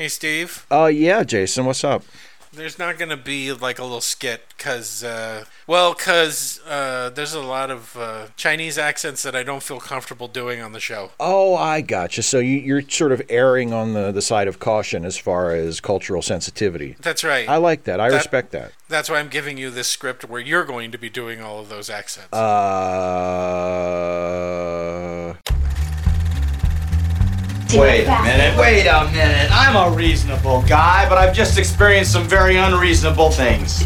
Hey, Steve. Uh, yeah, Jason, what's up? There's not going to be like a little skit because, uh, well, because uh, there's a lot of uh, Chinese accents that I don't feel comfortable doing on the show. Oh, I gotcha. So you, you're sort of erring on the, the side of caution as far as cultural sensitivity. That's right. I like that. I That- respect that. That's why I'm giving you this script where you're going to be doing all of those accents. Uh, Wait a minute, wait a minute. I'm a reasonable guy, but I've just experienced some very unreasonable things.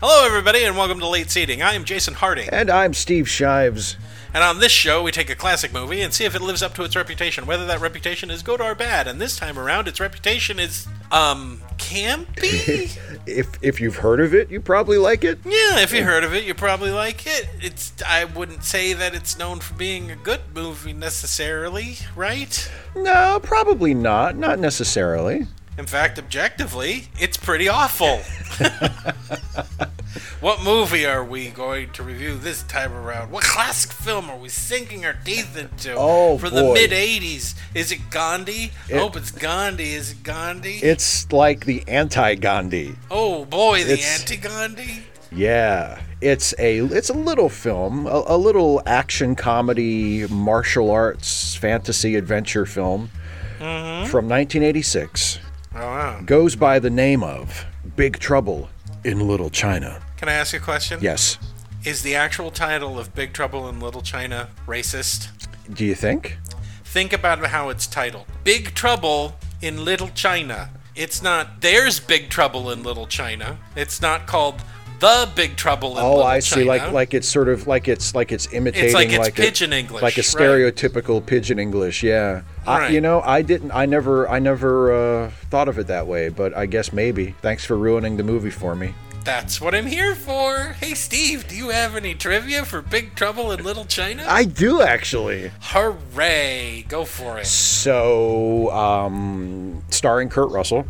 Hello, everybody, and welcome to Late Seating. I am Jason Harding. and I'm Steve Shives. And on this show, we take a classic movie and see if it lives up to its reputation, whether that reputation is good or bad. And this time around, its reputation is, um, campy? If if you've heard of it, you probably like it. yeah, if you heard of it, you probably like it. It's, I wouldn't say that it's known for being a good movie necessarily, right? No, probably not. Not necessarily. In fact, objectively, it's pretty awful. what movie are we going to review this time around? What classic film are we sinking our teeth into Oh, for the mid 80s? Is it Gandhi? I hope it's Gandhi. Is it Gandhi? It's like the anti-Gandhi. oh boy, the anti Gandhi? Yeah, it's a it's a little film, a, a little action comedy, martial arts, fantasy adventure film mm-hmm. from 1986. Oh, wow. Goes by the name of Big Trouble in Little China. Can I ask you a question? Yes. Is the actual title of Big Trouble in Little China racist? Do you think? Think about how it's titled Big Trouble in Little China. It's not There's Big Trouble in Little China. It's not called The Big Trouble in Oh, Little I see. China. Like like it's sort of like it's like it's imitating like it's a- pidgin English, like a right. stereotypical pidgin English. Yeah. I, Right. you know, I didn't. I never. I never uh, thought of it that way. But I guess maybe. Thanks for ruining the movie for me. That's what I'm here for. Hey, Steve, do you have any trivia for Big Trouble in Little China? I do actually. Hooray! Go for it. So, um, starring Kurt Russell,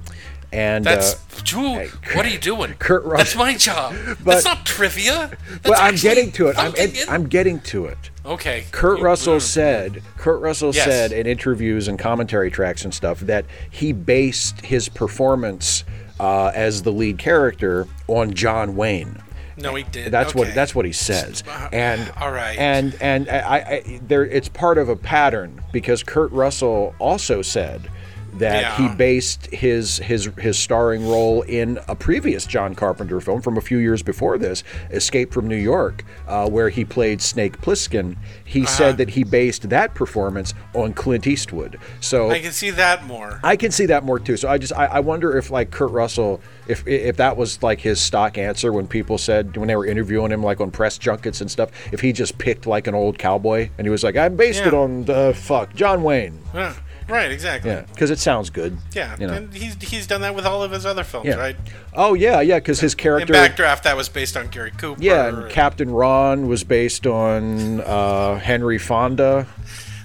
and That's. uh, what are you doing? Kurt Russell- That's my job. That's not trivia. That's well, I'm getting to it. I'm, I'm getting to it. okay. Kurt You- Russell said, Kurt Russell Yes. said in interviews and commentary tracks and stuff that he based his performance uh, as the lead character on John Wayne. No, he did. That's what that's what he says. And All right. And and I, I there it's part of a pattern because Kurt Russell also said that he based his his his starring role in a previous John Carpenter film from a few years before this, Escape from New York, uh, where he played Snake Plissken. He Uh-huh. said that he based that performance on Clint Eastwood. So I can see that more. I can see that more too. So I just I, I wonder if like Kurt Russell, if if that was like his stock answer when people said when they were interviewing him like on press junkets and stuff, if he just picked like an old cowboy and he was like, I based it on the fuck John Wayne. Yeah, right, exactly. Yeah, because it sounds good. Yeah, you know. and he's he's done that with all of his other films, Yeah. right? Oh yeah, yeah, because his In character. Backdraft, that was based on Gary Cooper. yeah, and Captain Ron was based on uh, Henry Fonda.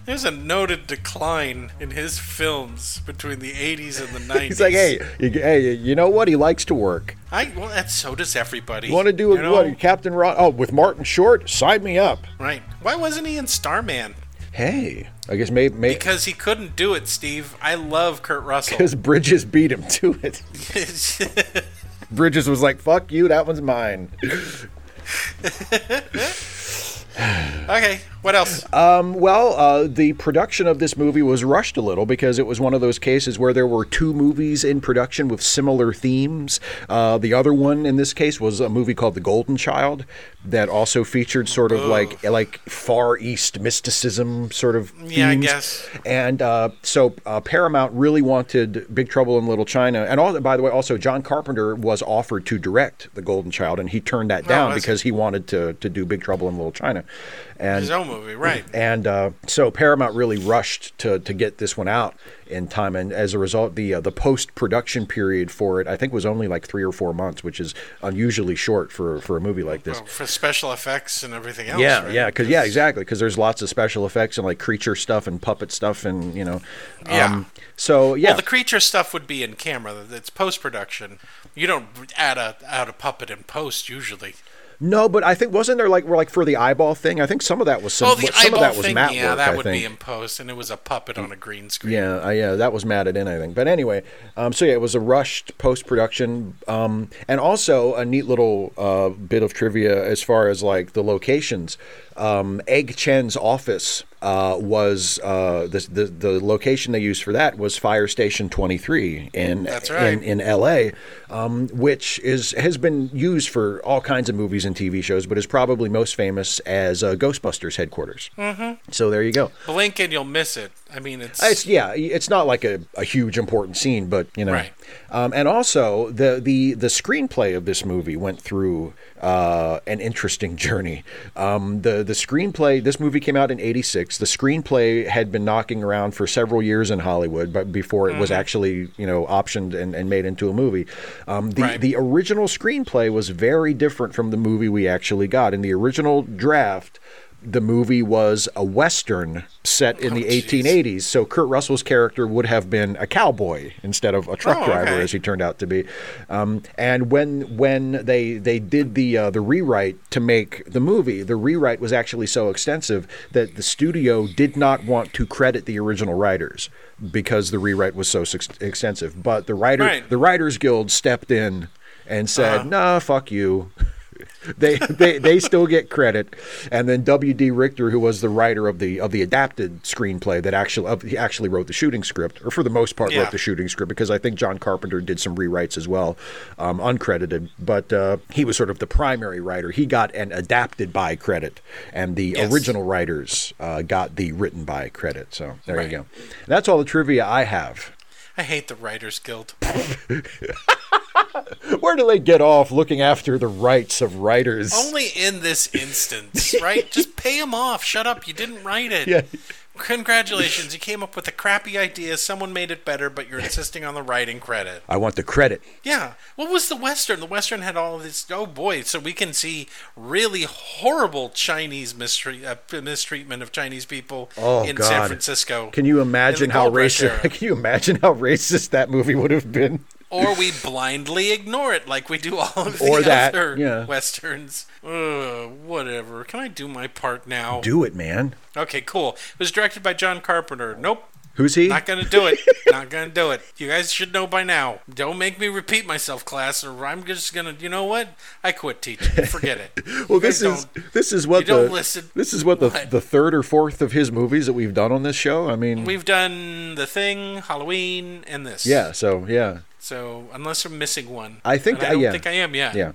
There's a noted decline in his films between the 80s and the 90s. He's like, hey, you, hey, you know what? He likes to work. I well, that's so does everybody. You want to do you know? What? Captain Ron? Oh, with Martin Short? Sign me up. Right? Why wasn't he in Starman? Hey, I guess maybe maybe Because he couldn't do it, Steve. I love Kurt Russell. because Bridges beat him to it. Bridges was like, "Fuck you, that one's mine." okay, what else? Um, well, uh, the production of this movie was rushed a little because it was one of those cases where there were two movies in production with similar themes. Uh, the other one in this case was a movie called The Golden Child that also featured sort of like like Far East mysticism sort of themes. Yeah, I guess. And uh, so uh, Paramount really wanted Big Trouble in Little China, and all, by the way, also John Carpenter was offered to direct The Golden Child, and he turned that down that's- because he wanted to to do Big Trouble in Little China. And His own movie, right? and uh, so Paramount really rushed to, to get this one out in time, and as a result, the uh, the post production period for it I think was only like three or four months, which is unusually short for for a movie like this. Well, for special effects and everything else. yeah, right? yeah, because yeah, exactly, because there's lots of special effects and like creature stuff and puppet stuff, and you know, Yeah. um, so yeah, Well, the creature stuff would be in camera. It's post production. You don't add a add a puppet in post usually. No, but I think wasn't there like we're like for the eyeball thing? I think some of that was some. oh, the some eyeball of that was thing. matte yeah, work. that I would think. be in post, and it was a puppet on a green screen. Yeah, uh, yeah, that was matted in, I think. But anyway, um, so yeah, it was a rushed post production, um, and also a neat little uh, bit of trivia as far as like the locations. Um, Egg Shen's office uh, was uh, the, the the location they used for that was Fire Station 23 in right. in, in L.A., um, which is has been used for all kinds of movies and TV shows, but is probably most famous as uh, Ghostbusters headquarters. Mm-hmm. So there you go. Blink and you'll miss it. I mean, it's, It's yeah, it's not like a, a huge important scene, but you know. Right. Um, and also the the the screenplay of this movie went through uh, an interesting journey. Um, the the screenplay this movie came out in '86. The screenplay had been knocking around for several years in Hollywood, but before it was Mm-hmm. actually you know optioned and, and made into a movie. Um, the Right. the original screenplay was very different from the movie we actually got. In the original draft, the movie was a western set in Oh, the jeez. 1880s. So Kurt Russell's character would have been a cowboy instead of a truck Oh, driver, okay. as he turned out to be. Um, and when when they they did the uh, the rewrite to make the movie, the rewrite was actually so extensive that the studio did not want to credit the original writers because the rewrite was so suc- extensive. But the writer Right. the Writers Guild stepped in and said, Uh-huh. "Nah, fuck you." they, they they still get credit, and then W. D. Richter, who was the writer of the of the adapted screenplay that actually of, he actually wrote the shooting script, or for the most part Yeah. wrote the shooting script, because I think John Carpenter did some rewrites as well, um, uncredited, but uh, he was sort of the primary writer. He got an adapted by credit, and the Yes. original writers uh, got the written by credit. So there Right. you go. That's all the trivia I have. I hate the Writers Guild. Where do they get off looking after the rights of writers? Only in this instance, right? Just pay them off. Shut up. You didn't write it. Yeah. Congratulations. You came up with a crappy idea. Someone made it better, but you're insisting on the writing credit. I want the credit. Yeah. What was the Western? The Western had all of this. Oh boy. So we can see really horrible Chinese mistreat, uh, mistreatment of Chinese people Oh, in God. San Francisco. Can you imagine how racist? era. Can you imagine how racist that movie would have been? Or we blindly ignore it like we do all of the Or that, other yeah. westerns. Ugh, whatever. Can I do my part now? Do it, man. Okay, cool. It was directed by John Carpenter. Nope. Who's he? Not gonna do it. Not gonna do it. You guys should know by now. Don't make me repeat myself, class, or I'm just gonna. You know what? I quit teaching. Forget it. well, this is this is what you don't the listen. this is what the What? the third or fourth of his movies that we've done on this show. I mean, We've done the thing, Halloween, and this. yeah. So yeah, So unless I'm missing one, I think I don't yeah. think I am yet. yeah.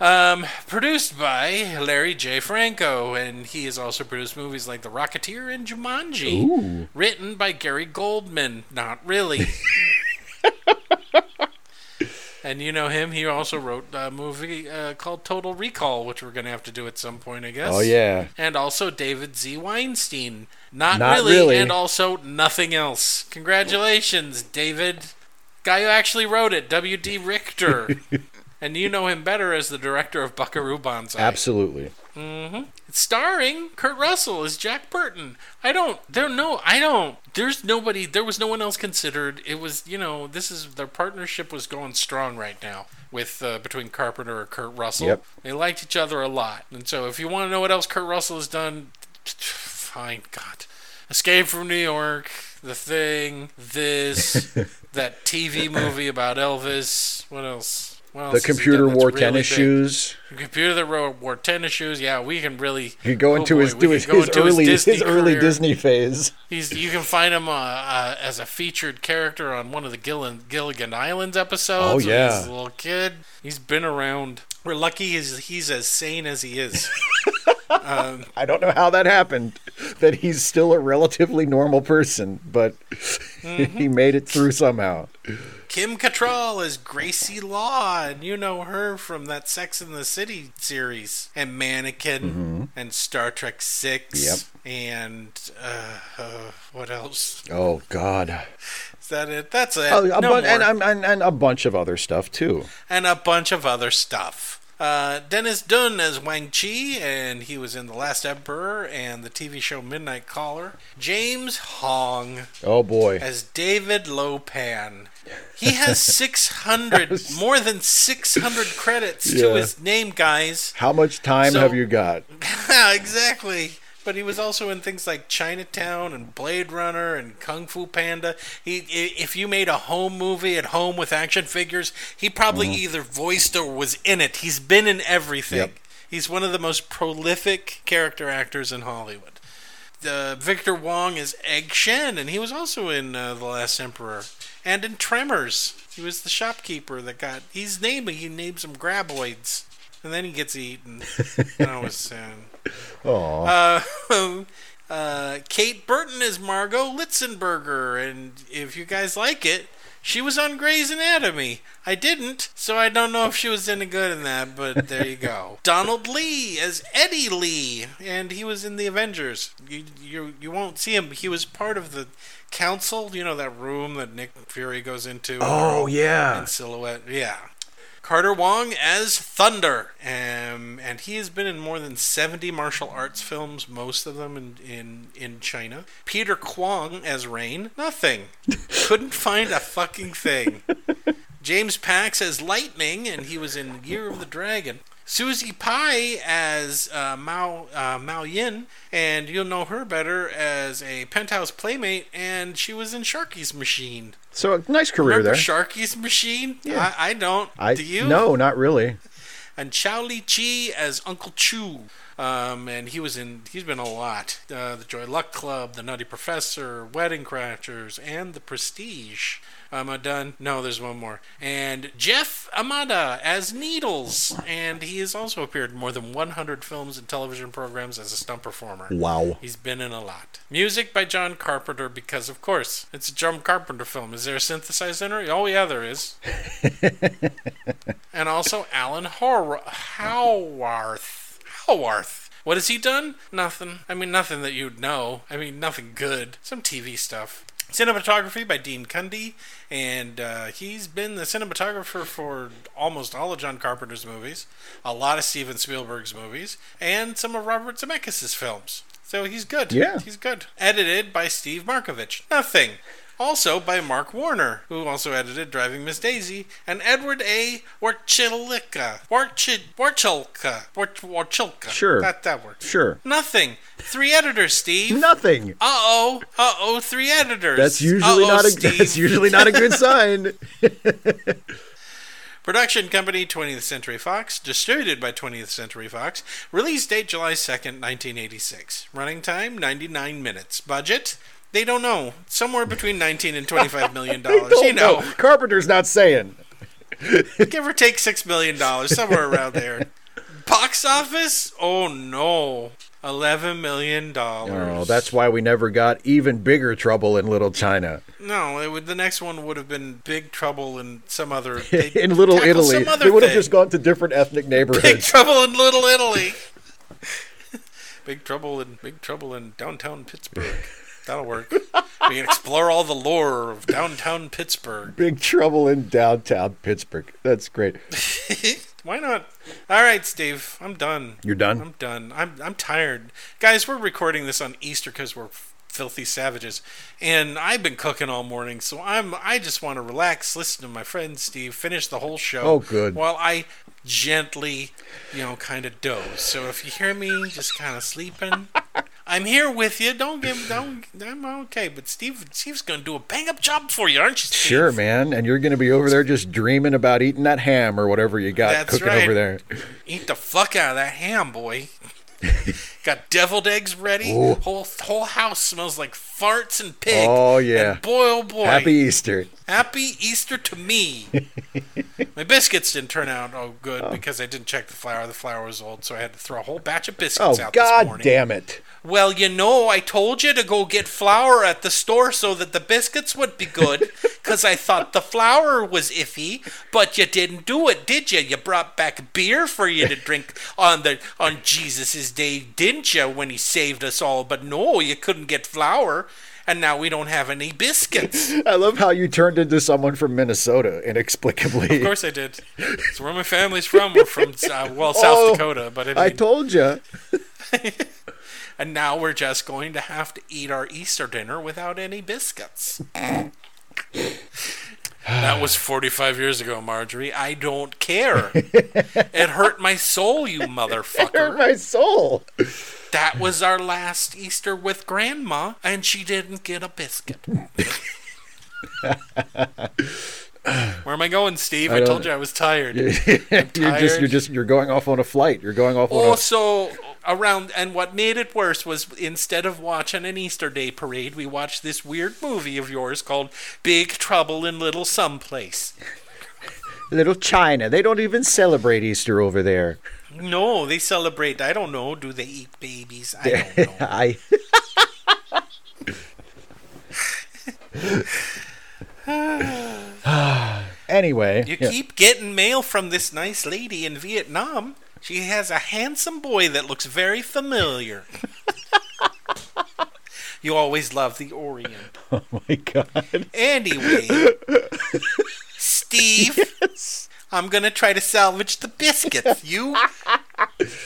Um, produced by Larry J. Franco, and he has also produced movies like The Rocketeer and Jumanji. Ooh. Written by Gary Goldman. Not really. and you know him. He also wrote a movie uh, called Total Recall, which we're going to have to do at some point, I guess. Oh yeah. And also David Z. Weinstein. Not, Not really, really. and also nothing else. Congratulations, David. Guy who actually wrote it, W.D. Richter. and you know him better as the director of Buckaroo Banzai. Absolutely. It's starring Kurt Russell as Jack Burton. I don't. There no. I don't. There's nobody. There was no one else considered. It was. You know. This is their partnership was going strong right now with uh, between Carpenter and Kurt Russell. Yep. They liked each other a lot, and so if you want to know what else Kurt Russell has done, fine. God, Escape from New York, The Thing, this, that TV movie about Elvis. What else? What else The computer wore really tennis big? shoes. The computer that wore, wore tennis shoes. Yeah, we can really. You go oh into boy, his do his, his early Disney his early. Disney phase. He's you can find him uh, uh, as a featured character on one of the Gilligan, Gilligan Islands episodes. Oh, yeah. he's a little kid. He's been around. We're lucky he's he's as sane as he is. um, I don't know how that happened. That he's still a relatively normal person, but Mm-hmm. he made it through somehow. Kim Cattrall is Gracie Law, and you know her from that Sex in the City series, and Mannequin, and Star Trek Six, Yep. and uh, uh, what else? Oh God. Is that it? That's it. Oh, no and, and, and, and a bunch of other stuff too. and a bunch of other stuff. Uh, Dennis Dun as Wang Chi, and he was in The Last Emperor and the TV show Midnight Caller. James Hong Oh boy. as David Lo Pan. He has 600, more than 600 credits to his name, guys. How much time So- have you got? Exactly. But he was also in things like Chinatown and Blade Runner and Kung Fu Panda. He, if you made a home movie at home with action figures, he probably either voiced or was in it. He's been in everything. Yep. He's one of the most prolific character actors in Hollywood. Uh, Victor Wong is Egg Shen, and he was also in uh, The Last Emperor and in Tremors. He was the shopkeeper that got. He's naming. He names them graboids, and then he gets eaten. that was sad. Oh, Uh, uh, Kate Burton is Margo Litzenberger, and if you guys like it, she was on Grey's Anatomy. I didn't, so I don't know if she was any good in that, but there you go. Donald Li as Eddie Lee, and he was in the Avengers. You you you won't see him. He was part of the council. You know that room that Nick Fury goes into. oh yeah. in silhouette. Yeah. Carter Wong as Thunder, um, and he has been in more than 70 martial arts films, most of them in, in, in China. Peter Kwong as Rain, nothing. Couldn't find a fucking thing. James Pax as Lightning, and he was in Year of the Dragon. Suzee Pai as uh, Mao uh, Mao Yin, and you'll know her better as a penthouse playmate, and she was in Sharky's Machine. So a nice career Remember there. Sharky's Machine? Yeah. I, I don't. I Do you? No, not really. And Chao Li Chi as Uncle Chu. Um, and he was in. He's been a lot. Uh, the Joy Luck Club, The Nutty Professor, Wedding Crashers, and The Prestige. Am I done? No, there's one more. And Jeff Imada as Needles, and he has also appeared in more than 100 films and television programs as a stunt performer. Wow. He's been in a lot. Music by John Carpenter, because of course it's a John Carpenter film. Is there a synthesizer in it? Oh yeah, there is. and also Alan Hor- Howarth. Howarth. What has he done? Nothing. I mean, nothing that you'd know. I mean, nothing good. Some TV stuff. Cinematography by Dean Cundey, and uh, he's been the cinematographer for almost all of John Carpenter's movies, a lot of Steven Spielberg's movies, and some of Robert Zemeckis' films. So he's good. Yeah. He's good. Edited by Steve Mirkovich. Nothing. Also by Mark Warner, who also edited Driving Miss Daisy, and Edward A. Warschilka. Warchi- Warschilka. Warch- Warschilka. Sure. That, that works. Sure. Nothing. Three editors, Steve. Nothing. Uh oh. Uh oh. Three editors. That's usually Uh-oh, not a Steve. that's usually not a good sign. Production company 20th Century Fox, distributed by 20th Century Fox. Release date July 2nd, 1986. Running time 99 minutes. Budget they don't know. Somewhere between 19 and 25 million dollars. You know, Carpenter's not saying. give or take 6 million dollars somewhere around there. Box office? Oh no. 11 million dollars. Oh, that's why we never got even bigger trouble in Little China. No, it would, the next one would have been Big Trouble in some other in Little Italy, they would have just gone to different ethnic neighborhoods. Big. Trouble in Little Italy. Big Trouble in Big Trouble in downtown Pittsburgh. That'll work. We can explore all the lore of downtown Pittsburgh. Big trouble in downtown Pittsburgh. That's great. Why not? All right, Steve. I'm done. You're done. I'm done. I'm I'm tired, guys. We're recording this on Easter because we're filthy savages, and I've been cooking all morning, so I'm I just want to relax, listen to my friend Steve finish the whole show. Oh, good. While I gently, you know, kind of doze. So if you hear me just kind of sleeping. I'm here with you. Don't give. Don't. I'm okay. But Steve, Steve's gonna do a bang up job for you, aren't you? Steve? Sure, man. And you're going to be over there just dreaming about eating that ham or whatever you got That's cooking right. over there. Eat the fuck out of that ham, boy. Got deviled eggs ready. Ooh. Whole whole house smells like farts and pig. Oh, yeah. And boy, oh boy. Happy Easter. Happy Easter to me. My biscuits didn't turn out oh good because I didn't check the flour. The flour was old, so I had to throw a whole batch of Oh, biscuits out this God morning. damn it. Well, you know, I told you to go get flour at the store so that the biscuits would be good, because I thought the flour was iffy. But you didn't do it, did you? You brought back beer for you to drink on the on Jesus's day, didn't you? When he saved us all. But no, you couldn't get flour. and now we don't have any biscuits. I love how you turned into someone from Minnesota inexplicably. Of course I did. It's where my family's from. We're from uh, well South Oh, Dakota, but I, I told you. And now we're just going to have to eat our Easter dinner without any biscuits. that was 45 years ago, Marjorie. I don't care. it hurt my soul, you motherfucker. It Hurt my soul. That was our last Easter with Grandma, and she didn't get a biscuit. Where am I going, Steve? I, don't- told you I was tired. you're just you're just you're going off on a flight. You're going off on a oh, Also, around, and what made it worse was instead of watching an Easter Day parade, we watched this weird movie of yours called Big Trouble in Little Someplace. little China. They don't even celebrate Easter over there. No, they celebrate. I don't know. Do they eat babies? I don't know. I anyway, You yeah. keep getting mail from this nice lady in Vietnam. She has a handsome boy that looks very familiar. you always love the Orient. oh my god. Anyway, Steve, I'm gonna try to salvage the biscuits. You,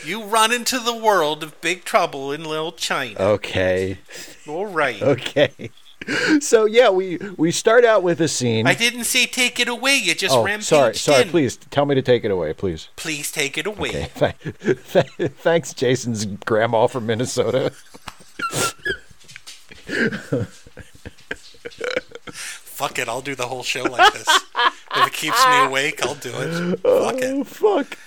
you run into the world of big trouble in Little China. Okay. All right. Okay. So yeah, we we start out with a scene. I didn't say take it away. You just oh, rampaged sorry, sorry. in. Please tell me to take it away, please. Please take it away. Okay. Thanks, Jason's grandma from Minnesota. Fuck it, I'll do the whole show like this. if it keeps me awake, I'll do it. Fuck it. Oh fuck!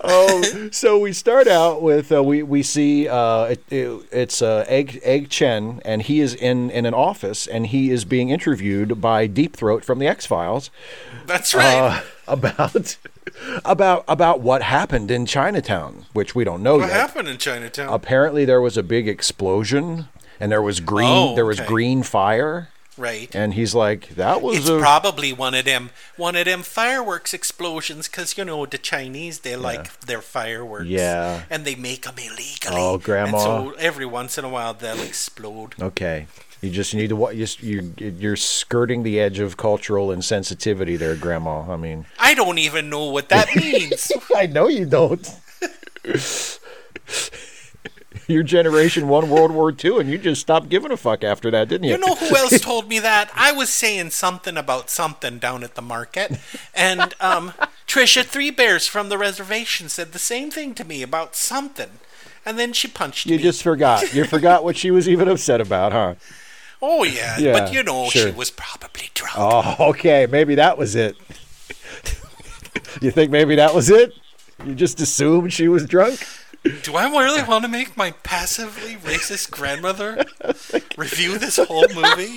Oh, so we start out with uh, we we see uh, it, it, it's uh, Egg Egg Shen, and he is in in an office, and he is being interviewed by Deep Throat from the X Files That's right. uh, about about about what happened in Chinatown, which we don't know yet. what yet. happened in Chinatown? Apparently, there was a big explosion, and there was green Oh, there was green fire, right. and he's like, "That was It's a probably one of them one of them fireworks explosions because you know the Chinese they like their fireworks. Yeah. And they make them illegally. Oh, Grandma. And so every once in a while they'll explode. Okay. You just need to you, you you're skirting the edge of cultural insensitivity there, Grandma. I mean, I don't even know what that means. I know you don't. Your generation won World War II, and you just stopped giving a fuck after that, didn't you? You know who else told me that? I was saying something about something down at the market, and um, Trisha Three Bears from the reservation said the same thing to me about something, and then she punched you me. You just forgot. You forgot what she was even upset about, huh? oh yeah, Yeah, but you know sure. she was probably drunk. Oh, okay. Maybe that was it. you think maybe that was it? You just assumed she was drunk? Do I really want to make my passively racist grandmother review this whole movie?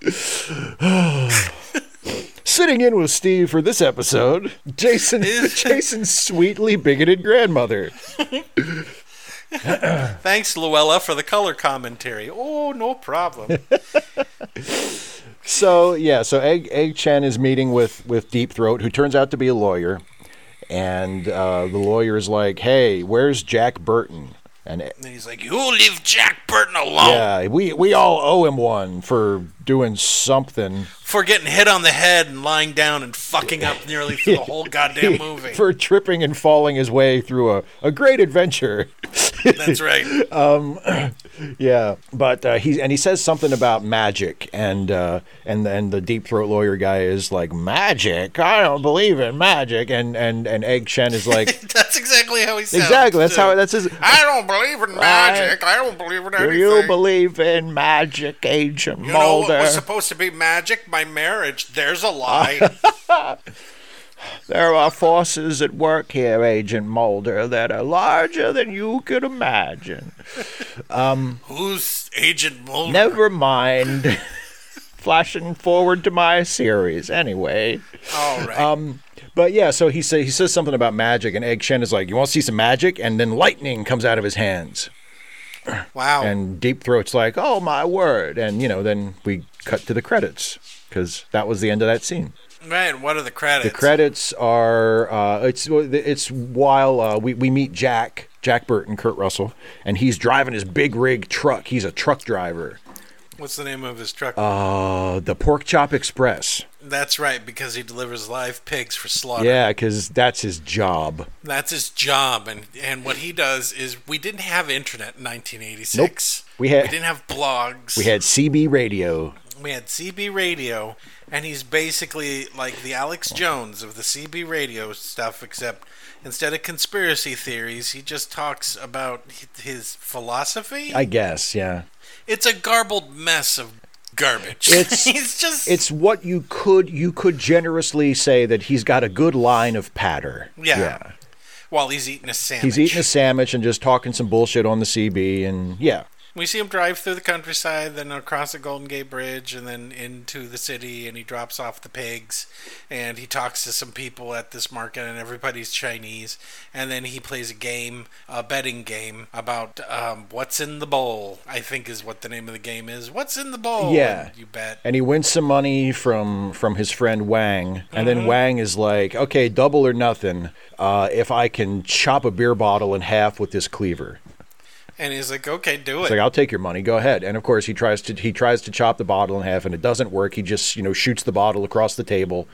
Sitting in with Steve for this episode, Jason, is Jason's sweetly bigoted grandmother. Thanks, Luella, for the color commentary. Oh, no problem. So yeah, so Egg Egg Shen is meeting with with Deep Throat, who turns out to be a lawyer, and uh, the lawyer is like, "Hey, where's Jack Burton?" And And he's like, "You leave Jack Burton alone yeah, we we all owe him one for doing something for getting hit on the head and lying down and fucking up nearly through the whole goddamn movie." for tripping and falling his way through a, a great adventure. That's right. Yeah, but uh, he and he says something about magic, and uh, and and the deep throat lawyer guy is like, "Magic? I don't believe in magic." And and and Egg Shen is like, That's exactly how he sounds. "Exactly. That's too. how. That's his." I don't believe in magic. I don't believe in Do you believe in magic, Agent You know what Mulder? was supposed to be magic? My marriage. There's a lie. there are forces at work here, Agent Mulder, that are larger than you could imagine. Um, Who's Agent Mulder? Never mind. Flashing forward to my series, anyway. All right. Um, but yeah, so he say he says something about magic, and Egg Shen is like, "You want to see some magic?" And then lightning comes out of his hands, wow. and Deep Throat's like, "Oh my word!" And you know, then we cut to the credits because that was the end of that scene. Right. What are the credits? The credits are uh, it's it's while uh, we we meet Jack Jack Burton, Kurt Russell, and he's driving his big rig truck. He's a truck driver. What's the name of his truck? Uh, the Pork Chop Express. That's right, because he delivers live pigs for slaughter. Yeah, because that's his job. That's his job, and and what he does is we didn't have internet in 1986. Nope. We had- we didn't have blogs. We had CB radio. we had CB radio, and he's basically like the Alex Jones of the CB radio stuff, except instead of conspiracy theories, he just talks about his philosophy. I guess, yeah. it's a garbled mess of garbage. It's- he's just It's what you could you could generously say that he's got a good line of patter. Yeah. Yeah. while he's eating a sandwich. He's eating a sandwich and just talking some bullshit on the CB and yeah. We see him drive through the countryside, then across the Golden Gate Bridge, and then into the city, and he drops off the pigs, and he talks to some people at this market, and everybody's Chinese, and then he plays a game, a betting game about um, what's in the bowl. I think is what the name of the game is. What's in the bowl? Yeah. And you bet. And he wins some money from from his friend Wang, and Mm-hmm. then Wang is like, "Okay, double or nothing. Uh, if I can chop a beer bottle in half with this cleaver." And he's like, okay, do it. like I'll take your money. Go ahead. And of course, he tries to he tries to chop the bottle in half, and it doesn't work. He just you know shoots the bottle across the table,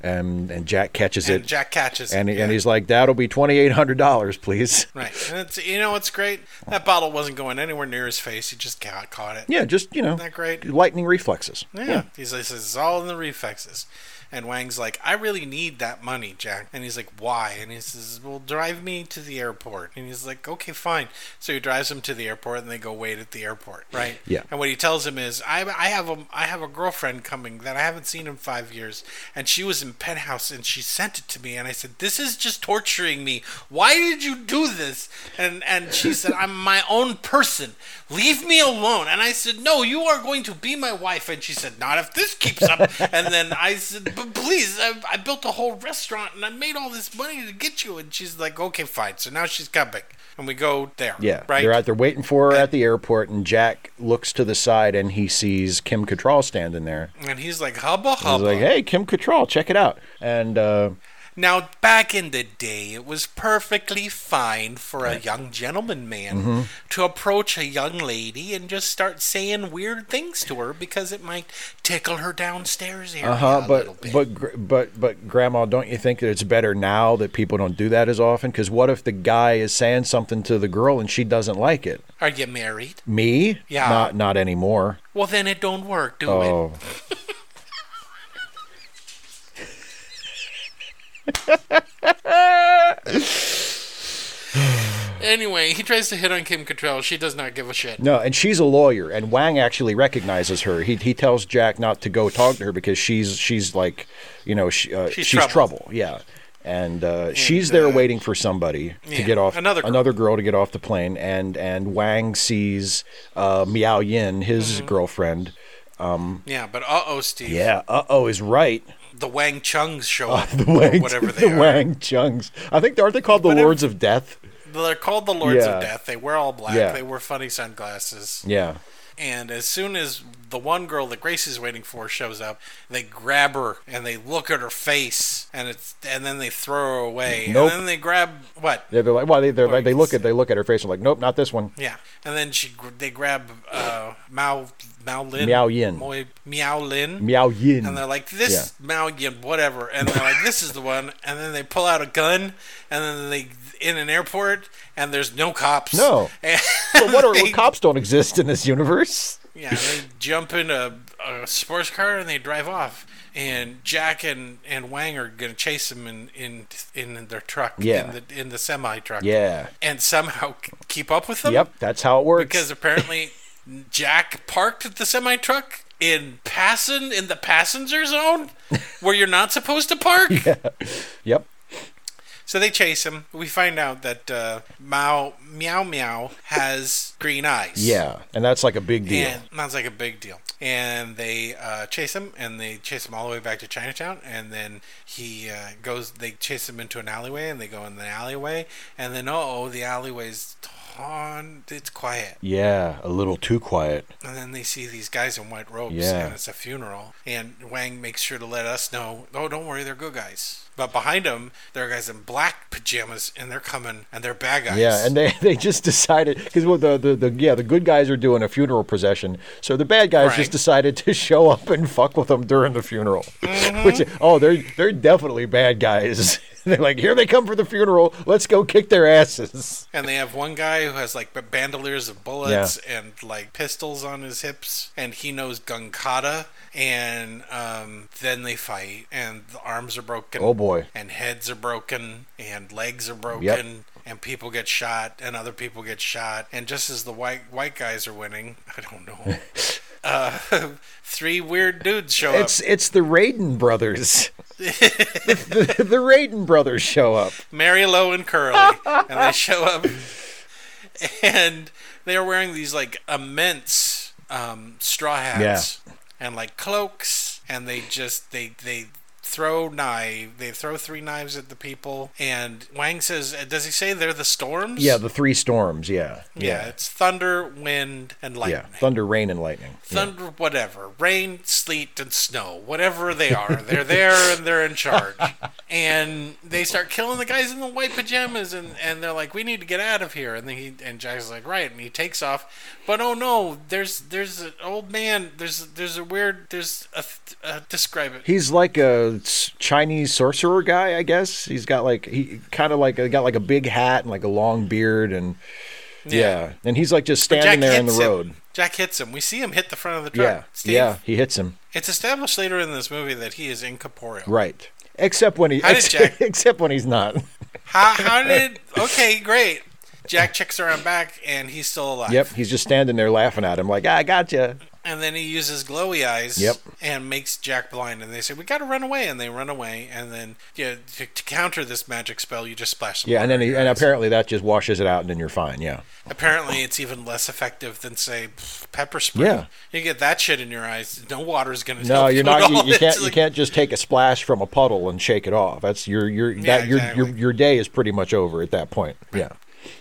and and Jack catches and it, Jack catches and it. and yeah. he's like, "That'll be twenty eight hundred dollars, please." right. And it's you know what's great? That bottle wasn't going anywhere near his face. He just got caught it. Yeah, just you know, Isn't that great? lightning reflexes. Yeah. He says it's all in the reflexes. And Wang's like, I really need that money, Jack. And he's like, why? And he says, well, drive me to the airport. And he's like, okay, fine. So he drives him to the airport, and they go wait at the airport, right? Yeah. And what he tells him is, I, I have a I have a girlfriend coming that I haven't seen in five years, and she was in penthouse, and she sent it to me, and I said, this is just torturing me. Why did you do this? And and she said, I'm my own person. Leave me alone. And I said, no, you are going to be my wife. And she said, not if this keeps up. and then I said, but please, I, I built a whole restaurant and I made all this money to get you. And she's like, okay, fine. So now she's coming. And we go there. Yeah, Right? they're out there waiting for her at the airport, and Jack looks to the side and he sees Kim Cattrall standing there. and he's like, hubba He's like, "Hey, Kim Cattrall, check it out!" And uh, Now, back in the day, it was perfectly fine for a young gentleman man Mm-hmm. to approach a young lady and just start saying weird things to her because it might tickle her downstairs area uh huh, a little but bit. but but but Grandma, don't you think that it's better now that people don't do that as often? Because what if the guy is saying something to the girl and she doesn't like it? Are you married? Me? Yeah. Not not anymore. Well, then it don't work, do it? Anyway, he tries to hit on Kim Cattrall. She does not give a shit. No, and she's a lawyer, and Wang actually recognizes her. He he tells Jack not to go talk to her because she's she's like, you know, she, uh, She's she's, trouble. trouble. Yeah, and uh, she's there uh, waiting for somebody yeah, to get off another girl. another girl to get off the plane, and and Wang sees uh, Miao Yin, his Mm-hmm. girlfriend. Yeah, but uh oh, Steve. Yeah, uh oh, is right. The Wang Chungs show up. The or Wang, whatever they the are. Wang Chungs. I think aren't they called the Whatever. Lords of Death? They're called the Lords Yeah. of Death. They wear all black. Yeah. They wear funny sunglasses. Yeah. And as soon as the one girl that Grace is waiting for shows up, they grab her and they look at her face, and it's and then they throw her away. Nope. And then they grab what? Yeah, they're like, well, they they're like, they look at they look at her face and like, nope, not this one. Yeah. And then she they grab uh, Mao Mao Lin. Miao Yin. Moi, Miao Lin. Miao Yin. And they're like, this Mao Yin, whatever. And they're like, this is the one. And then they pull out a gun, and then they in an airport, and there's no cops. No. And what are they- cops don't exist in this universe? Yeah, they jump in a, a sports car and they drive off. And Jack and, and Wang are gonna chase them in, in in their truck. Yeah. In the in the semi truck. Yeah. And somehow keep up with them. Yep, that's how it works. Because apparently Jack parked the semi truck in passen in the passenger zone where you're not supposed to park. yep. So they chase him. We find out that uh, Mao Meow Meow has green eyes. Yeah, and that's like a big deal. And that's like a big deal. And they uh, chase him, and they chase him all the way back to Chinatown. And then he uh, goes. They chase him into an alleyway, and they go in the alleyway. And then, oh, the alleyway's on, it's quiet. Yeah, a little too quiet. And then they see these guys in white robes, Yeah. and it's a funeral. And Wang makes sure to let us know, oh, don't worry, they're good guys. But behind them, there are guys in black pajamas, and they're coming, and they're bad guys. Yeah, and they, they just decided because well, the, the the yeah the good guys are doing a funeral procession, so the bad guys Right. just decided to show up and fuck with them during the funeral. Mm-hmm. Which oh they're they're definitely bad guys. they're like here they come for the funeral. Let's go kick their asses. And they have one guy who has like bandoliers of bullets and like pistols on his hips, and he knows gun kata. And um, then they fight, and the arms are broken. Oh, boy. And heads are broken, and legs are broken. And people get shot, and other people get shot, and just as the white white guys are winning, I don't know. uh, three weird dudes show up. It's it's the Raiden brothers. The, the, the Raiden brothers show up. Mary Lowe and Curly, and they show up, and they are wearing these like immense um, straw hats and like cloaks, and they just they they throw knife they throw three knives at the people and wang says uh, does he say they're the storms Yeah, the three storms. Yeah, yeah, it's thunder wind and lightning yeah. Thunder, rain, and lightning. Yeah. thunder whatever rain sleet and snow whatever they are they're there and they're in charge and they start killing the guys in the white pajamas and, and they're like we need to get out of here and then he and jack's like right and he takes off but oh no there's there's an old man there's there's a weird there's a uh, describe it He's like a Chinese sorcerer guy, I guess. He's got like he kind of like uh, got like a big hat and like a long beard and yeah, and he's like just standing there in the hits him. road. Jack hits him. We see him hit the front of the truck. Yeah, Steve, yeah, he hits him It's established later in this movie that he is incorporeal. right, except when he ex- Jack- except when he's not. How, how did. Okay, great. Jack checks around back and he's still alive. Yep, he's just standing there laughing at him like, ah, "I got you." And then he uses glowy eyes Yep. and makes Jack blind. And they say, We got to run away. And they run away. And then yeah, to, to counter this magic spell, you just splash Yeah, and then he, and apparently that just washes it out, and then you're fine. Yeah, Apparently, it's even less effective than, say, pepper spray. Yeah. You get that shit in your eyes, no water's going to no, you're not. You, you can't. It's You can't just take a splash from a puddle and shake it off. That's your your Yeah, that your your your day is pretty much over at that point. Yeah,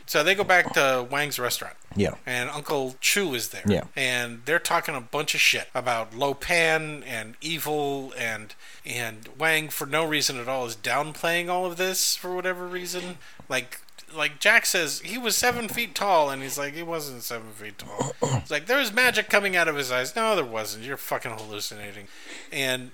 So they go back to Wang's restaurant. yeah. and Uncle Chu is there. Yeah. And they're talking a bunch of shit about Lo Pan and evil and and Wang for no reason at all is downplaying all of this for whatever reason. Like like Jack says he was seven feet tall and he's like he wasn't seven feet tall. It's like there was magic coming out of his eyes. No, there wasn't. You're fucking hallucinating. And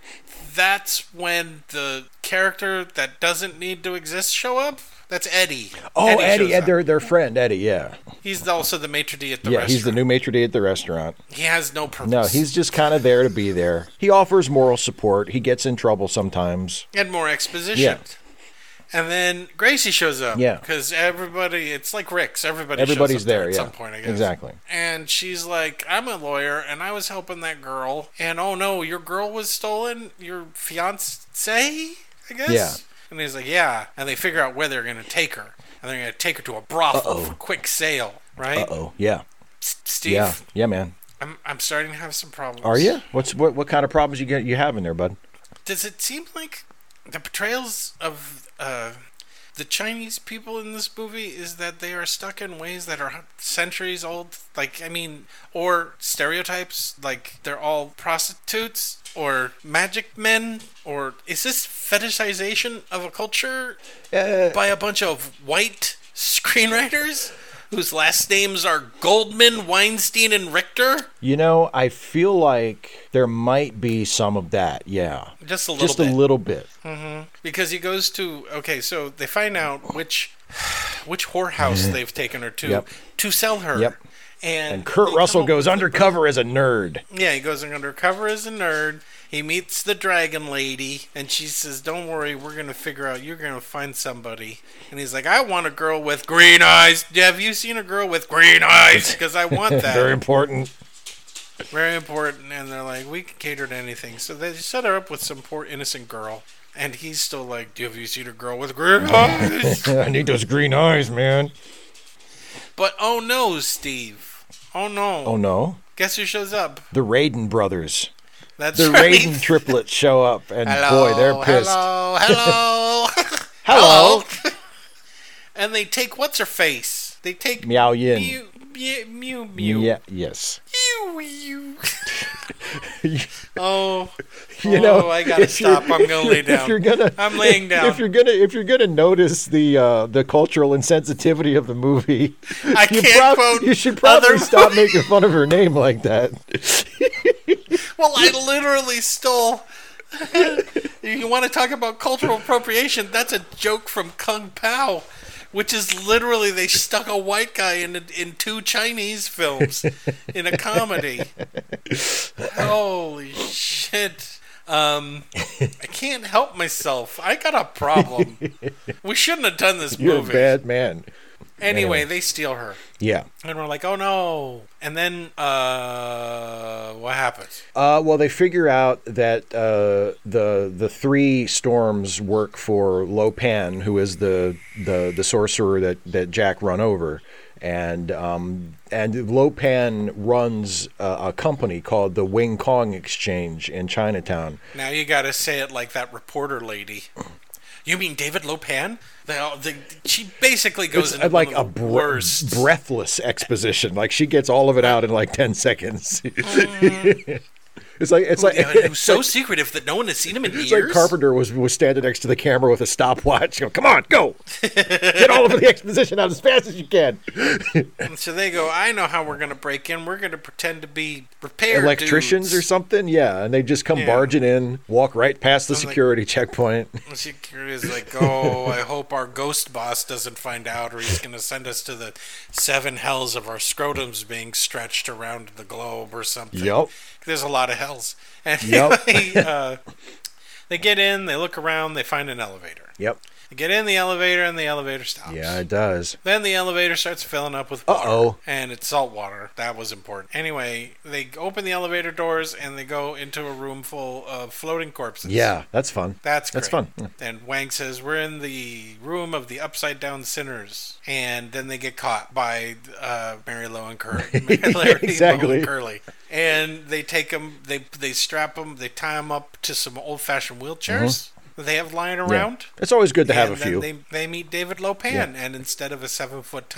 that's when the character that doesn't need to exist show up. That's Eddie. Oh, Eddie, Eddie Ed, their their friend Eddie. Yeah, He's also the maitre d' at the yeah. restaurant. He's the new maitre d' at the restaurant. He has no purpose. No, he's just kind of there to be there. He offers moral support. He gets in trouble sometimes. and more exposition. Yeah. And then Gracie shows up. Yeah. Because everybody, it's like Rick's. Everybody Everybody's shows up there, there, at yeah. some point, I guess. Exactly. And she's like, I'm a lawyer, and I was helping that girl. And oh no, your girl was stolen? Your fiance? I guess? Yeah. And he's like, yeah. And they figure out where they're going to take her. And they're going to take her to a brothel for quick sale, right? Uh oh, yeah, S- Steve, yeah, yeah, man. I'm, I'm starting to have some problems. Are you? What's what? What kind of problems you get? You having there, bud? does it seem like the portrayals of uh, the Chinese people in this movie is that they are stuck in ways that are centuries old? Like, I mean, or stereotypes, like they're all prostitutes or magic men, or is this fetishization of a culture Uh, by a bunch of white screenwriters? Whose last names are Goldman, Weinstein, and Richter? You know, I feel like there might be some of that. Yeah, Just a little just bit. a little bit. because he goes to okay so they find out which which whorehouse they've taken her to Yep. to sell her Yep. And, And Kurt Russell goes undercover as a nerd. yeah he goes undercover as a nerd. He meets the dragon lady and she says don't worry we're gonna figure out you're gonna find somebody. And he's like i want a girl with green eyes. Have you seen a girl with green eyes? Because i want that. Very important. very important. And they're like we can cater to anything. So they set her up with some poor innocent girl and he's still like do you have you seen a girl with green eyes? I need those green eyes, man. but oh no steve oh no Oh no, guess who shows up the Raiden brothers. that's The right Raiden triplets show up, and hello, boy, they're pissed. hello hello Hello. and they take what's her face they take Miao Yin. Mew, mew, mew, mew. Yeah, yes. Mew, mew. oh, You know, oh, I gotta stop. I'm gonna lay down. If you're gonna, I'm laying down. If you're gonna, if you're gonna notice the uh, the cultural insensitivity of the movie, I you, can't quote you should probably stop making fun of her name like that. Well, I literally stole. you want to talk about cultural appropriation? That's a joke from Kung Pow, which is literally they stuck a white guy in in two Chinese films in a comedy. Holy shit! Um, I can't help myself. I got a problem. We shouldn't have done this You're movie. a bad man. Anyway, they steal her. Yeah. And we're like, oh no. And then, uh, what happens? Uh, well, they figure out that uh, the the three storms work for Lo Pan, who is the the, the sorcerer that, that Jack run over, and um, and Lo Pan runs a, a company called the Wing Kong Exchange in Chinatown. Now you gotta say it like that reporter lady. You mean David Lo Pan? The, the, she basically goes It's into uh, like one a of the bre- worst. breathless exposition. Like she gets all of it out in like ten seconds. it's like it's like Yeah, it was so like- secretive that no one has seen him in It's years. like Carpenter was was standing next to the camera with a stopwatch. Go, come on, go, get all of the exposition out as fast as you can. And so they go, I know how we're gonna break in. We're gonna pretend to be repair Electricians or something, yeah, and they just come Yeah. barging in, walk right past the I'm like- security checkpoint. Security is like, oh, I hope our ghost boss doesn't find out, or he's gonna send us to the seven hells of our scrotums being stretched around the globe or something. Yup. There's a lot of hells. Yup. Anyway, uh, they get in, they look around, they find an elevator. Yep. They get in the elevator, and the elevator stops. Yeah, it does. Then the elevator starts filling up with water. Uh-oh. And it's salt water. That was important. Anyway, they open the elevator doors and they go into a room full of floating corpses. Yeah, that's fun. That's That's great. fun. And Wang says, We're in the room of the upside down sinners. And then they get caught by uh, Mary Lou and Curly. Mary Larry Exactly. Lowe and Curly. And they take them, they, they strap them, they tie them up to some old fashioned wheelchairs that they have lying Mm-hmm. Yeah. around. It's always good to have a few. They, they meet David Lo Pan, and instead of a seven foot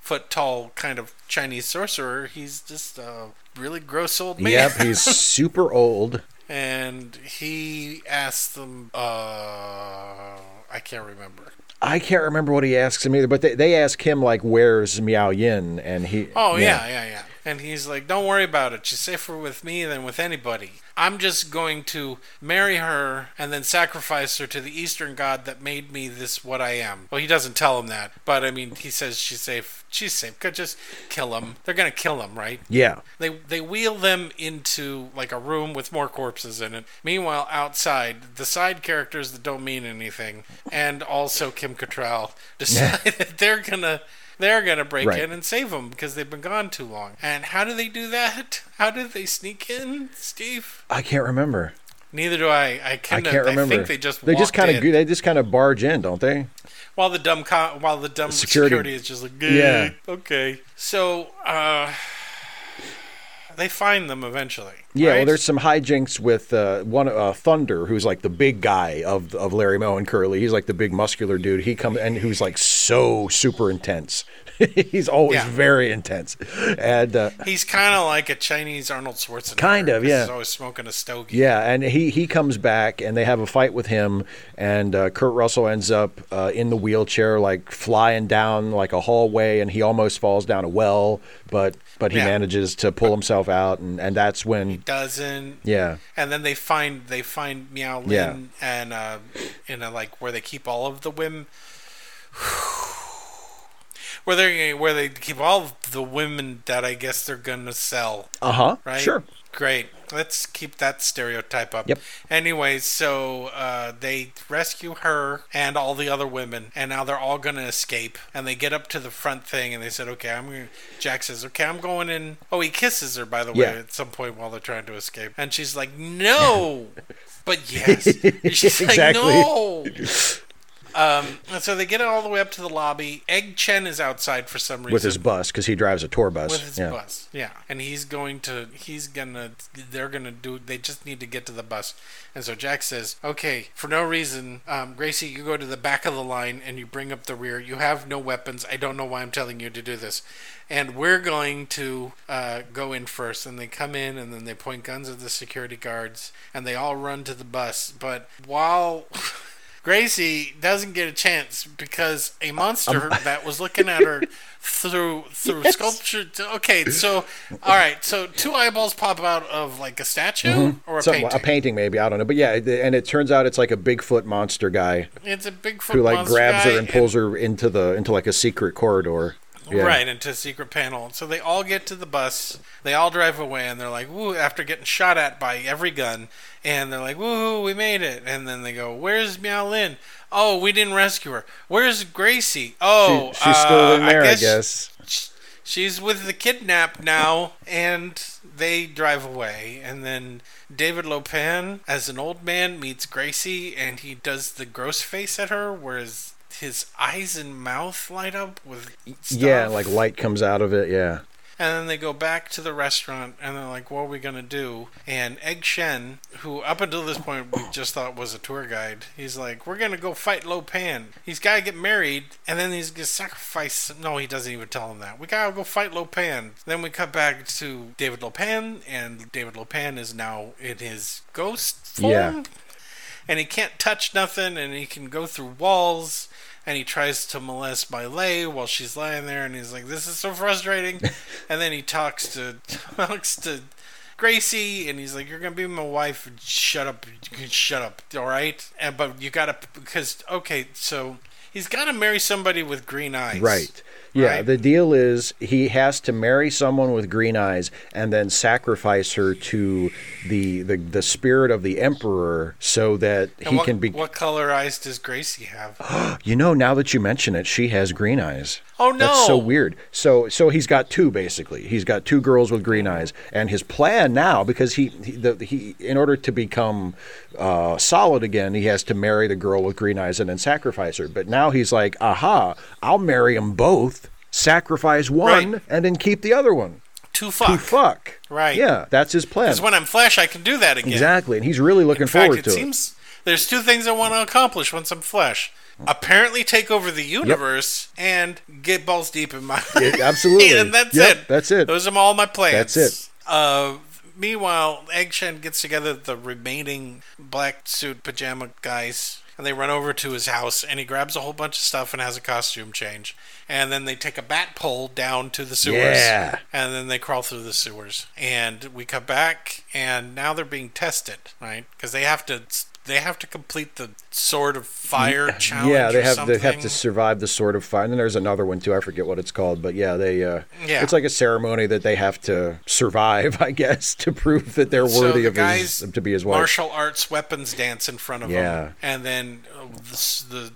foot tall kind of Chinese sorcerer, he's just a really gross old man. Yep, he's super old. and he asks them, uh, I can't remember. I can't remember what he asks him either, but they, they ask him like, "Where's Miao Yin?" And he. Oh yeah, yeah. yeah, yeah, And he's like, "Don't worry about it. She's safer with me than with anybody. I'm just going to marry her and then sacrifice her to the Eastern god that made me this what I am." Well, he doesn't tell him that, but I mean, he says she's safe. She's safe. Could just kill him. They're gonna kill him, right? Yeah. They they wheel them into like a room with more corpses in it. Meanwhile, outside, the side characters that don't mean anything, and also Kim Cattrall decide that they're gonna they're gonna break Right. in and save them because they've been gone too long. And how do they do that? How did they sneak in, Steve? I can't remember. Neither do I. I kinda, I can't remember. I think they just they just kind kind of they just kind of barge in, don't they? while the dumb co- while the dumb Security. security, is just like Yeah. okay. So uh, they find them eventually. Yeah, well, there's some hijinks with uh, one uh, Thunder, who's like the big guy of of Larry Moe and Curly. He's like the big muscular dude. He comes and who's like so super intense. He's always Yeah. very intense, and uh, He's kind of like a Chinese Arnold Schwarzenegger. Kind of, yeah. He's always smoking a stogie. yeah, and he he comes back and they have a fight with him, and uh, Kurt Russell ends up uh, in the wheelchair, like flying down like a hallway, and he almost falls down a well, but but he Yeah. manages to pull himself out, and and that's when he Doesn't. yeah And then they find they find Miao Lin Yeah. and uh, in a like where they keep all of the women. Where they where they keep all the women that I guess they're gonna sell. uh huh right? sure Great. Let's keep that stereotype up. Yep. Anyways, so uh, they rescue her and all the other women, and now they're all gonna escape. And they get up to the front thing, and they said, "Okay, I'm gonna." Jack says, "Okay, I'm going in." Oh, he kisses her, by the way, Yeah. at some point while they're trying to escape, and she's like, "No." But yes, she's Exactly. like, "No." Um, and so they get all the way up to the lobby. Egg Shen is outside for some reason with his bus because he drives a tour bus. with his yeah. bus. Yeah, and he's going to. He's gonna. They're gonna do. They just need to get to the bus. And so Jack says, "Okay, for no reason, um, Gracie, you go to the back of the line and you bring up the rear. You have no weapons. I don't know why I'm telling you to do this." And we're going to uh, go in first. And they come in and then they point guns at the security guards and they all run to the bus. But while Gracie doesn't get a chance because a monster that was looking at her through through Yes. sculpture. Okay, so all right, so two eyeballs pop out of like a statue mm-hmm. or a painting. a painting, maybe I don't know, but yeah, and it turns out it's like a Bigfoot monster guy It's a Bigfoot who like grabs her and pulls her into the into like a secret corridor. Yeah. Right, into a secret panel. So they all get to the bus. They all drive away, and they're like, "Woo!" After getting shot at by every gun, and they're like, "Woo! We made it!" And then they go, "Where's Miao Lin? Oh, we didn't rescue her. Where's Gracie? Oh, She- she's still uh, in there, I guess. sh- She's with the kidnap now, and they drive away. And then David Lo Pan, as an old man, meets Gracie, and he does the gross face at her, whereas his eyes and mouth light up with stuff. Yeah, like light comes out of it. Yeah. And then they go back to the restaurant and they're like, what are we going to do? And Egg Shen, who up until this point we just thought was a tour guide, he's like, we're going to go fight Lo Pan. He's got to get married and then he's going to sacrifice. No, he doesn't even tell him that. We got to go fight Lo Pan. Then we cut back to David Lo Pan, and David Lo Pan is now in his ghost form. Yeah. And he can't touch nothing and he can go through walls and he tries to molest my lay while she's lying there and he's like this is so frustrating. And then he talks to talks to gracie and he's like you're gonna be my wife. Shut up. Shut up all right? And but you gotta because okay so he's gotta marry somebody with green eyes. Right. Yeah, Right. the deal is he has to marry someone with green eyes and then sacrifice her to the the, the spirit of the emperor so that and he what, can be what color eyes does gracie have You know, now that you mention it, she has green eyes. oh no That's so weird. So so he's got two basically. He's got two girls with green eyes, and his plan now, because he he, the, he in order to become uh, solid again, he has to marry the girl with green eyes and then sacrifice her. But now he's like, aha, I'll marry them both, sacrifice one, Right. and then keep the other one. to To fuck fuck. Right. Yeah, that's his plan. because when i'm flesh i can do that again Exactly, and he's really looking In fact, forward it to seems there's two things I want to accomplish once I'm Flesh. Apparently, take over the universe and get balls deep in my. it. Absolutely. and that's Yep, it. That's it. Those are all my plans. That's it. Uh, meanwhile, Egg Shen gets together the remaining black suit pajama guys. And they run over to his house, and he grabs a whole bunch of stuff and has a costume change. And then they take a bat pole down to the sewers. Yeah. And then they crawl through the sewers. And we come back, and now they're being tested, right? Because they have to they have to complete the sword of fire challenge. Yeah, they have they have to survive the sword of fire. And then there's another one too. I forget what it's called, but yeah, they uh, Yeah. it's like a ceremony that they have to survive, I guess, to prove that they're So worthy the of guys his to be his wife. martial arts weapons dance in front of Yeah. him, and then uh, the,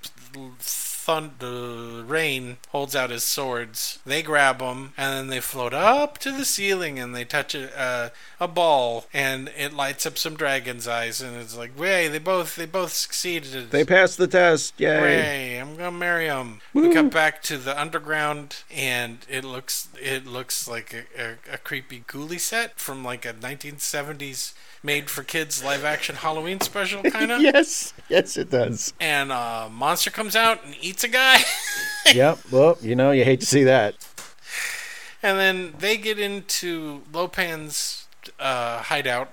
the thunder rain holds out his swords. They grab them, and then they float up to the ceiling, and they touch a uh, a ball, and it lights up some dragon's eyes, and it's like, way they both they both succeeded. They passed the test. Yay! Hooray, I'm gonna marry him. We cut back to the underground, and it looks it looks like a, a, a creepy ghoulie set from like a 1970s made for kids live action Halloween special, kind of. Yes, yes, it does. And a monster comes out and eats a guy, yep. Well, you know, you hate to see that. and then they get into Lo Pan's uh, hideout.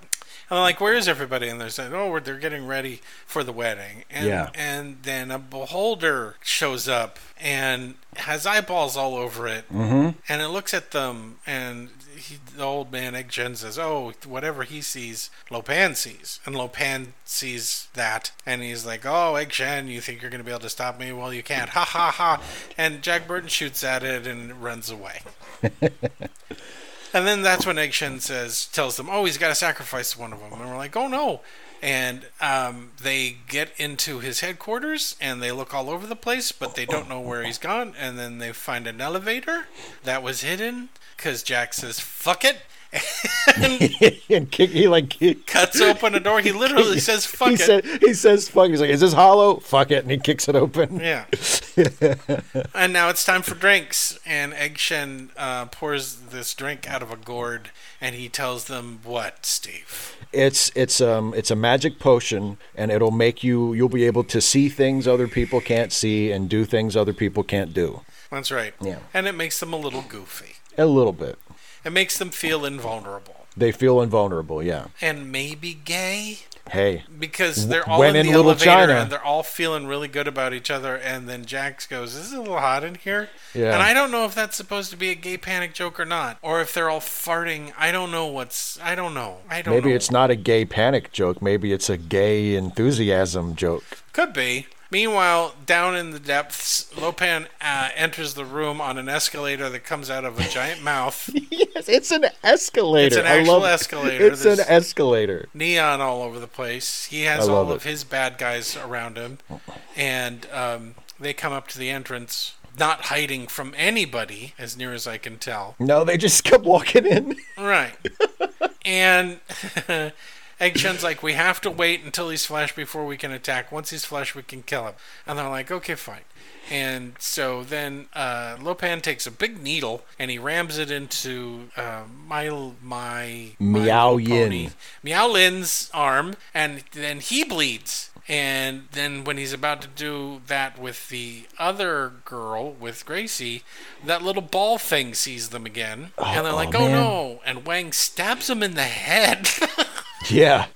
And I'm like, where is everybody? And they're saying, oh, they're getting ready for the wedding. And, Yeah. and then a beholder shows up and has eyeballs all over it. Mm-hmm. And it looks at them, and he, the old man, Egg Shen, says, oh, whatever he sees, Lo Pan sees. And Lo Pan sees that. And he's like, oh, Egg Shen, you think you're going to be able to stop me? Well, you can't. Ha, ha, ha. And Jack Burton shoots at it and runs away. And then that's when Egg Shen says, tells them, "Oh, he's got to sacrifice one of them." And we're like, "Oh no!" And um, they get into his headquarters and they look all over the place, but they don't know where he's gone. And then they find an elevator that was hidden because Jack says, "Fuck it," and kick, he like he, cuts open a door. He literally says, "Fuck he it." said he says fuck. He's like, is this hollow? Fuck it, and he kicks it open. Yeah. and now it's time for drinks. And Egg Shen uh, pours this drink out of a gourd, and he tells them what, Steve? It's it's um it's a magic potion, and it'll make you you'll be able to see things other people can't see and do things other people can't do. That's right. Yeah. And it makes them a little goofy. A little bit. It makes them feel invulnerable They feel invulnerable. Yeah. and maybe gay Hey. because they're all When in, in the Little elevator China. and they're all feeling really good about each other. And then Jax goes, Is "This is a little hot in here." Yeah. And I don't know if that's supposed to be a gay panic joke or not, or if they're all farting. I don't know what's. I don't know. I don't. Maybe know. it's not a gay panic joke. Maybe it's a gay enthusiasm joke. Could be. Meanwhile, down in the depths, Lo Pan uh, enters the room on an escalator that comes out of a giant mouth. yes, it's an escalator. It's an I actual love, escalator. It's an escalator. Neon all over the place. He has I all of his bad guys around him, and um, they come up to the entrance, not hiding from anybody, as near as I can tell. No, they just kept walking in. Right. and Egg Shen's like, we have to wait until he's flesh before we can attack. Once he's flesh, we can kill him. And they're like, okay, fine. And so then uh, Lo Pan takes a big needle and he rams it into uh, my my my Meow little Yin. Meow Lin's arm, and then he bleeds. And then when he's about to do that with the other girl, with Gracie, that little ball thing sees them again, and they're oh, like, "Oh man. no!" And Wang stabs him in the head. Yeah.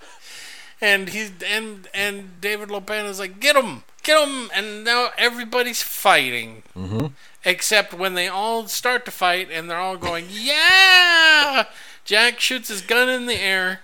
and he's and and David Lo Pan is like, "Get him, get him!" And now everybody's fighting, Mm-hmm. except when they all start to fight, and they're all going, "Yeah!" Jack shoots his gun in the air,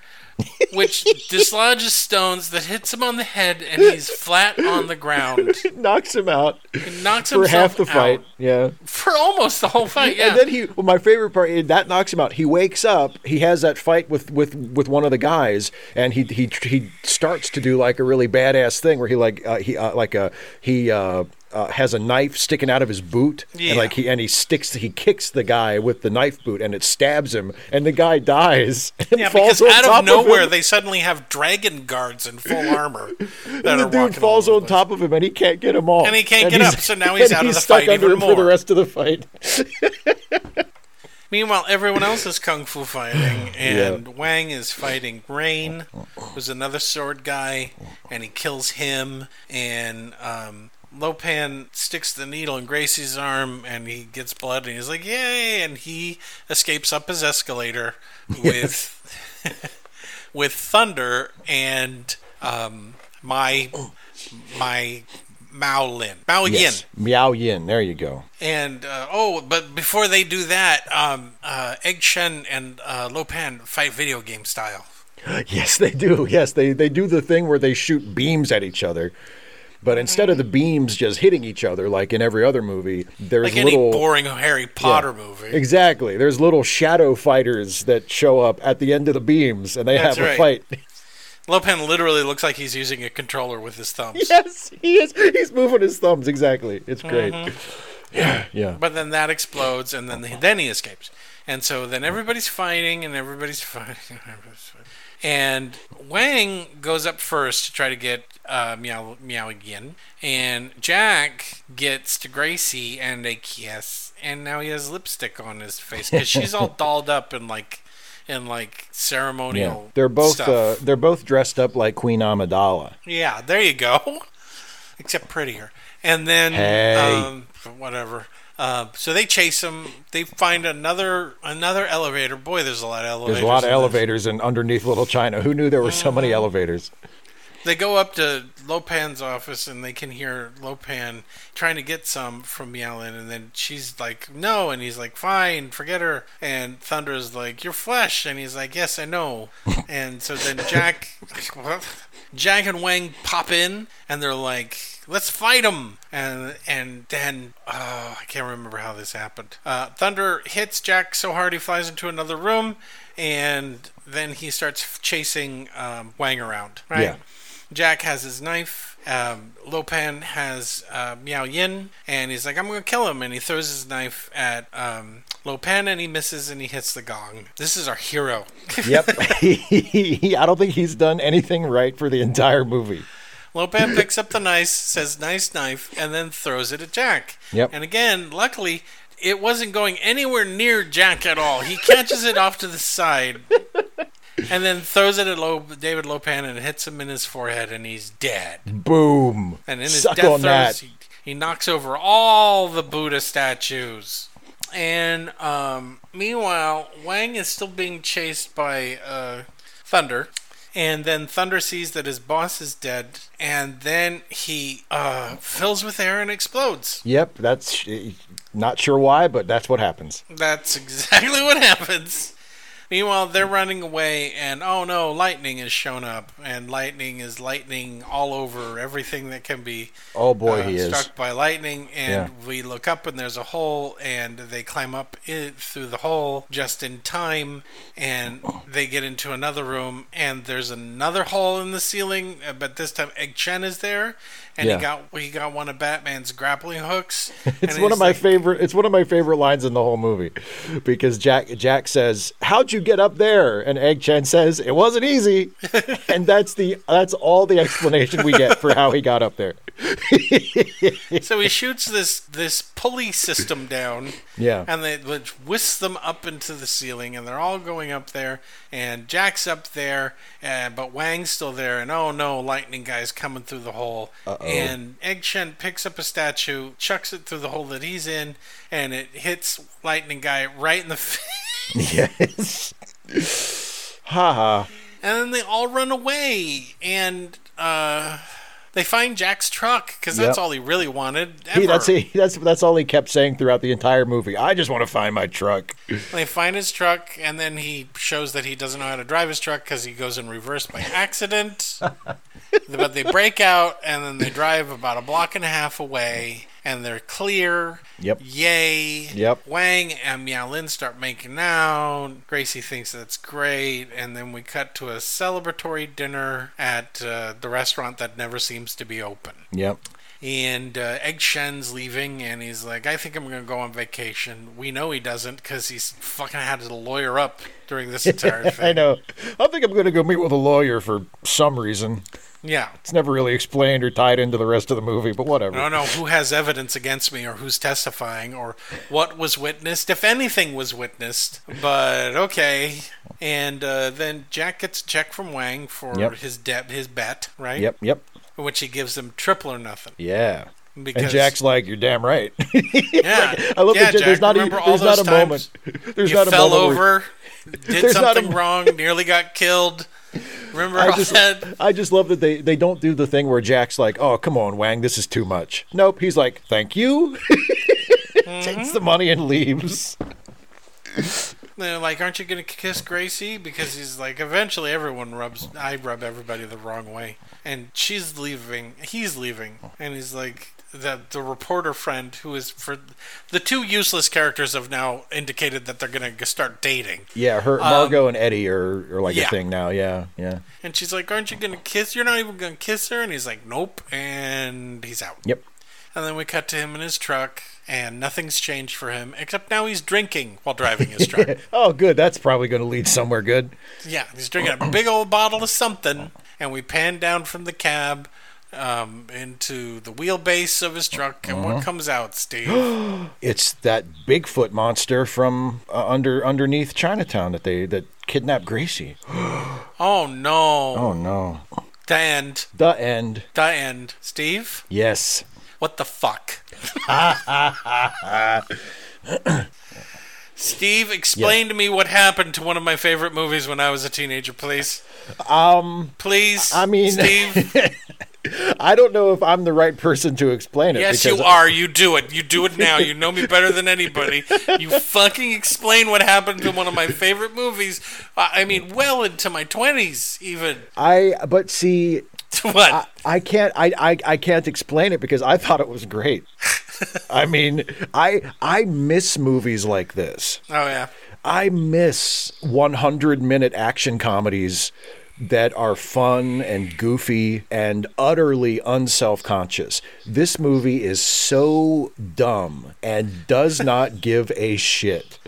which dislodges stones that hits him on the head, and he's flat on the ground. It knocks him out He knocks for half the fight. Yeah. for almost the whole fight. Yeah, And then he, well, my favorite part, eh, that knocks him out. He wakes up. He has that fight with, with, with one of the guys, and he he he starts to do like a really badass thing where he like uh, he uh, like a he uh, has a knife sticking out of his boot, Yeah. and like he and he sticks he kicks the guy with the knife boot, and it stabs him, and the guy dies. And yeah, falls because on out top of nowhere him. they suddenly have dragon guards in full armor And the dude falls on top of him, and he can't get him off. And he can't get up, so now he's and out of the stuck fight under even him for the rest of the fight. Meanwhile, everyone else is kung fu fighting, and Wang is fighting Rain, who's another sword guy, and he kills him. And um, Lo Pan sticks the needle in Gracie's arm, and he gets blood, and he's like, "Yay!" And he escapes up his escalator with with thunder and um, my my Mao Lin, Mao Yin. Yes. Meow Yin. There you go. And uh, oh, but before they do that, um, uh, Egg Shen and uh, Lo Pan fight video game style. Yes, they do. Yes, they they do the thing where they shoot beams at each other. But instead of the beams just hitting each other like in every other movie, there's Like any little boring Harry Potter movie. Exactly. There's little shadow fighters that show up at the end of the beams and they That's have a right. fight. Lo Pan literally looks like he's using a controller with his thumbs. yes, he is. He's moving his thumbs exactly. It's great. Mm-hmm. Yeah, yeah. But then that explodes, and then then he escapes. And so then everybody's fighting, and everybody's fighting, everybody's fighting. And Wang goes up first to try to get uh, Meow Meow Yin, and Jack gets to Gracie and a kiss, and now he has lipstick on his face because she's all dolled up in like in like Yeah. ceremonial. They're both uh, they're both dressed up like Queen Amidala. Yeah, there you go. Except prettier. And then Hey. um, whatever. Uh, so they chase him. They find another another elevator. Boy, there's a lot of elevators. There's a lot of elevators and underneath Little China. Who knew there were so Mm-hmm. many elevators? They go up to Lo Pan's office and they can hear Lo Pan trying to get some from Yellen, and then she's like, "No," and he's like, "Fine, forget her." And Thunder's like, "You're flesh," and he's like, "Yes, I know." and so then Jack. Jack and Wang pop in, and they're like, "Let's fight him!" And and then oh, I can't remember how this happened. Uh, Thunder hits Jack so hard he flies into another room, and then he starts chasing um, Wang around. Right. Yeah. Jack has his knife. Um, Lo Pan has uh, Miao Yin, and he's like, "I'm gonna kill him," and he throws his knife at um, Lo Pan, and he misses, and he hits the gong. This is our hero. Yep. I don't think he's done anything right for the entire movie. Lo Pan picks up the knife, says "nice knife," and then throws it at Jack. Yep. And again, luckily, it wasn't going anywhere near Jack at all. He catches it off to the side. And then throws it at Lo- David Lo Pan and hits him in his forehead and he's dead. Boom. And in his Suck death on throes, he, he knocks over all the Buddha statues. And um, meanwhile, Wang is still being chased by uh, Thunder. And then Thunder sees that his boss is dead. And then he uh, fills with air and explodes. Yep. That's not sure why, but that's what happens. That's exactly what happens. Meanwhile, they're running away, and oh no, lightning has shown up, and lightning is lightning all over everything that can be Oh boy, uh, he is. struck by lightning. And Yeah. we look up, and there's a hole, and they climb up it through the hole just in time, and they get into another room, and there's another hole in the ceiling, uh, but this time Egg Shen is there, and Yeah. he got he got one of Batman's grappling hooks. It's one of my like, favorite. It's one of my favorite lines in the whole movie, because Jack Jack says, "How'd you get up there?" And Egg Shen says, "It wasn't easy," and that's the that's all the explanation we get for how he got up there. So he shoots this this pulley system down, Yeah. and they which whisks them up into the ceiling, and they're all going up there. And Jack's up there, uh, but Wang's still there. And oh no, lightning guy's coming through the hole. And Egg Shen picks up a statue, chucks it through the hole that he's in, and it hits lightning guy right in the face. yes. Ha ha. and then they all run away, and uh, they find Jack's truck because that's Yep. all he really wanted. He, that's he, that's that's all he kept saying throughout the entire movie. I just want to find my truck. They find his truck, and then he shows that he doesn't know how to drive his truck because he goes in reverse by accident. but they break out, and then they drive about a block and a half away, and they're clear. Yep. Yay. Yep. Wang and Miao Lin start making out. Gracie thinks that's great, and then we cut to a celebratory dinner at uh, the restaurant that never seems to be open. Yep. And uh, Egg Shen's leaving, and he's like, I think I'm going to go on vacation. We know he doesn't because he's fucking had to lawyer up during this entire thing. I know. I think I'm going to go meet with a lawyer for some reason. Yeah. It's never really explained or tied into the rest of the movie, but whatever. I don't know who has evidence against me or who's testifying or what was witnessed, if anything was witnessed. But okay. And uh, then Jack gets a check from Wang for Yep. his debt, his bet, right? Yep. Yep. Which he gives them triple or nothing. Yeah. Because And Jack's like, "You're damn right." yeah, I love yeah, that. Jack, There's not, even, there's not a moment. There's not a fell moment where- over, did There's not a- something wrong, nearly got killed. Remember I just, that? I just love that they, they don't do the thing where Jack's like, "Oh, come on, Wang, this is too much." Nope, he's like, "Thank you," Mm-hmm. takes the money and leaves. They're like, "Aren't you gonna kiss Gracie?" Because he's like, eventually everyone rubs. I rub everybody the wrong way, and she's leaving. He's leaving, and he's like. The, the reporter friend who is for the two useless characters have now indicated that they're gonna start dating Yeah, her Margo and Eddie are, are like Um, yeah. a thing now. Yeah, yeah, and she's like aren't you gonna kiss you're not even gonna kiss her and he's like nope and he's out yep. And then we cut to him in his truck, and nothing's changed for him, except now he's drinking while driving his truck. Oh, good. That's probably going to lead somewhere good. yeah, he's drinking a big old bottle of something, and we pan down from the cab um, into the wheelbase of his truck, and Uh-huh. what comes out, Steve? It's that Bigfoot monster from uh, under underneath Chinatown that they that kidnapped Gracie. oh no. Oh no. The end. The end. The end. Steve? Yes. What the fuck? Steve, explain to me what happened to one of my favorite movies when I was a teenager, please. Um, Please. I mean- Steve. I don't know if I'm the right person to explain it. Yes, you are. You do it. You do it now. You know me better than anybody. You fucking explain what happened to one of my favorite movies. I I mean, well into my twenties, even. I but see, what? I, I can't I, I I can't explain it because I thought it was great. I mean, I I miss movies like this. oh yeah. I miss 100 minute action comedies that are fun and goofy and utterly unself conscious. This movie is so dumb and does not give a shit.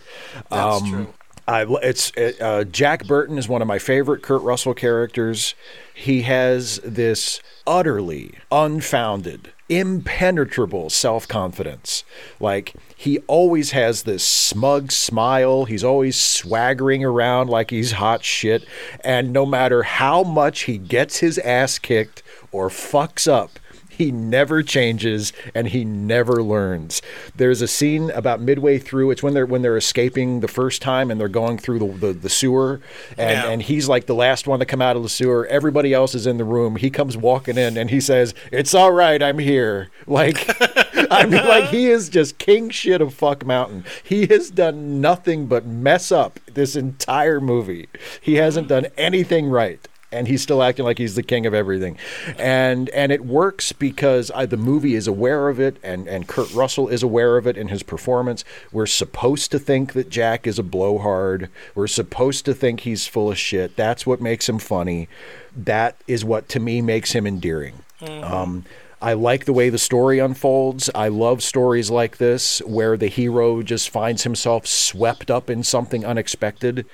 That's Um, true. I, it's it, uh, Jack Burton is one of my favorite Kurt Russell characters. He has this utterly unfounded, impenetrable self confidence. Like he always has this smug smile. He's always swaggering around like he's hot shit. And no matter how much he gets his ass kicked or fucks up, he never changes and he never learns. There's a scene about midway through. It's when they're when they're escaping the first time and they're going through the the, the sewer, and Yeah. and he's like the last one to come out of the sewer. Everybody else is in the room. He comes walking in and he says, "It's all right, I'm here." Like. I mean, like he is just king shit of fuck mountain. He has done nothing but mess up this entire movie. He hasn't done anything right, and he's still acting like he's the king of everything. And and it works because I, the movie is aware of it, and and Kurt Russell is aware of it in his performance. We're supposed to think that Jack is a blowhard. We're supposed to think he's full of shit. That's what makes him funny. That is what to me makes him endearing. Um, I like the way the story unfolds. I love stories like this where the hero just finds himself swept up in something unexpected.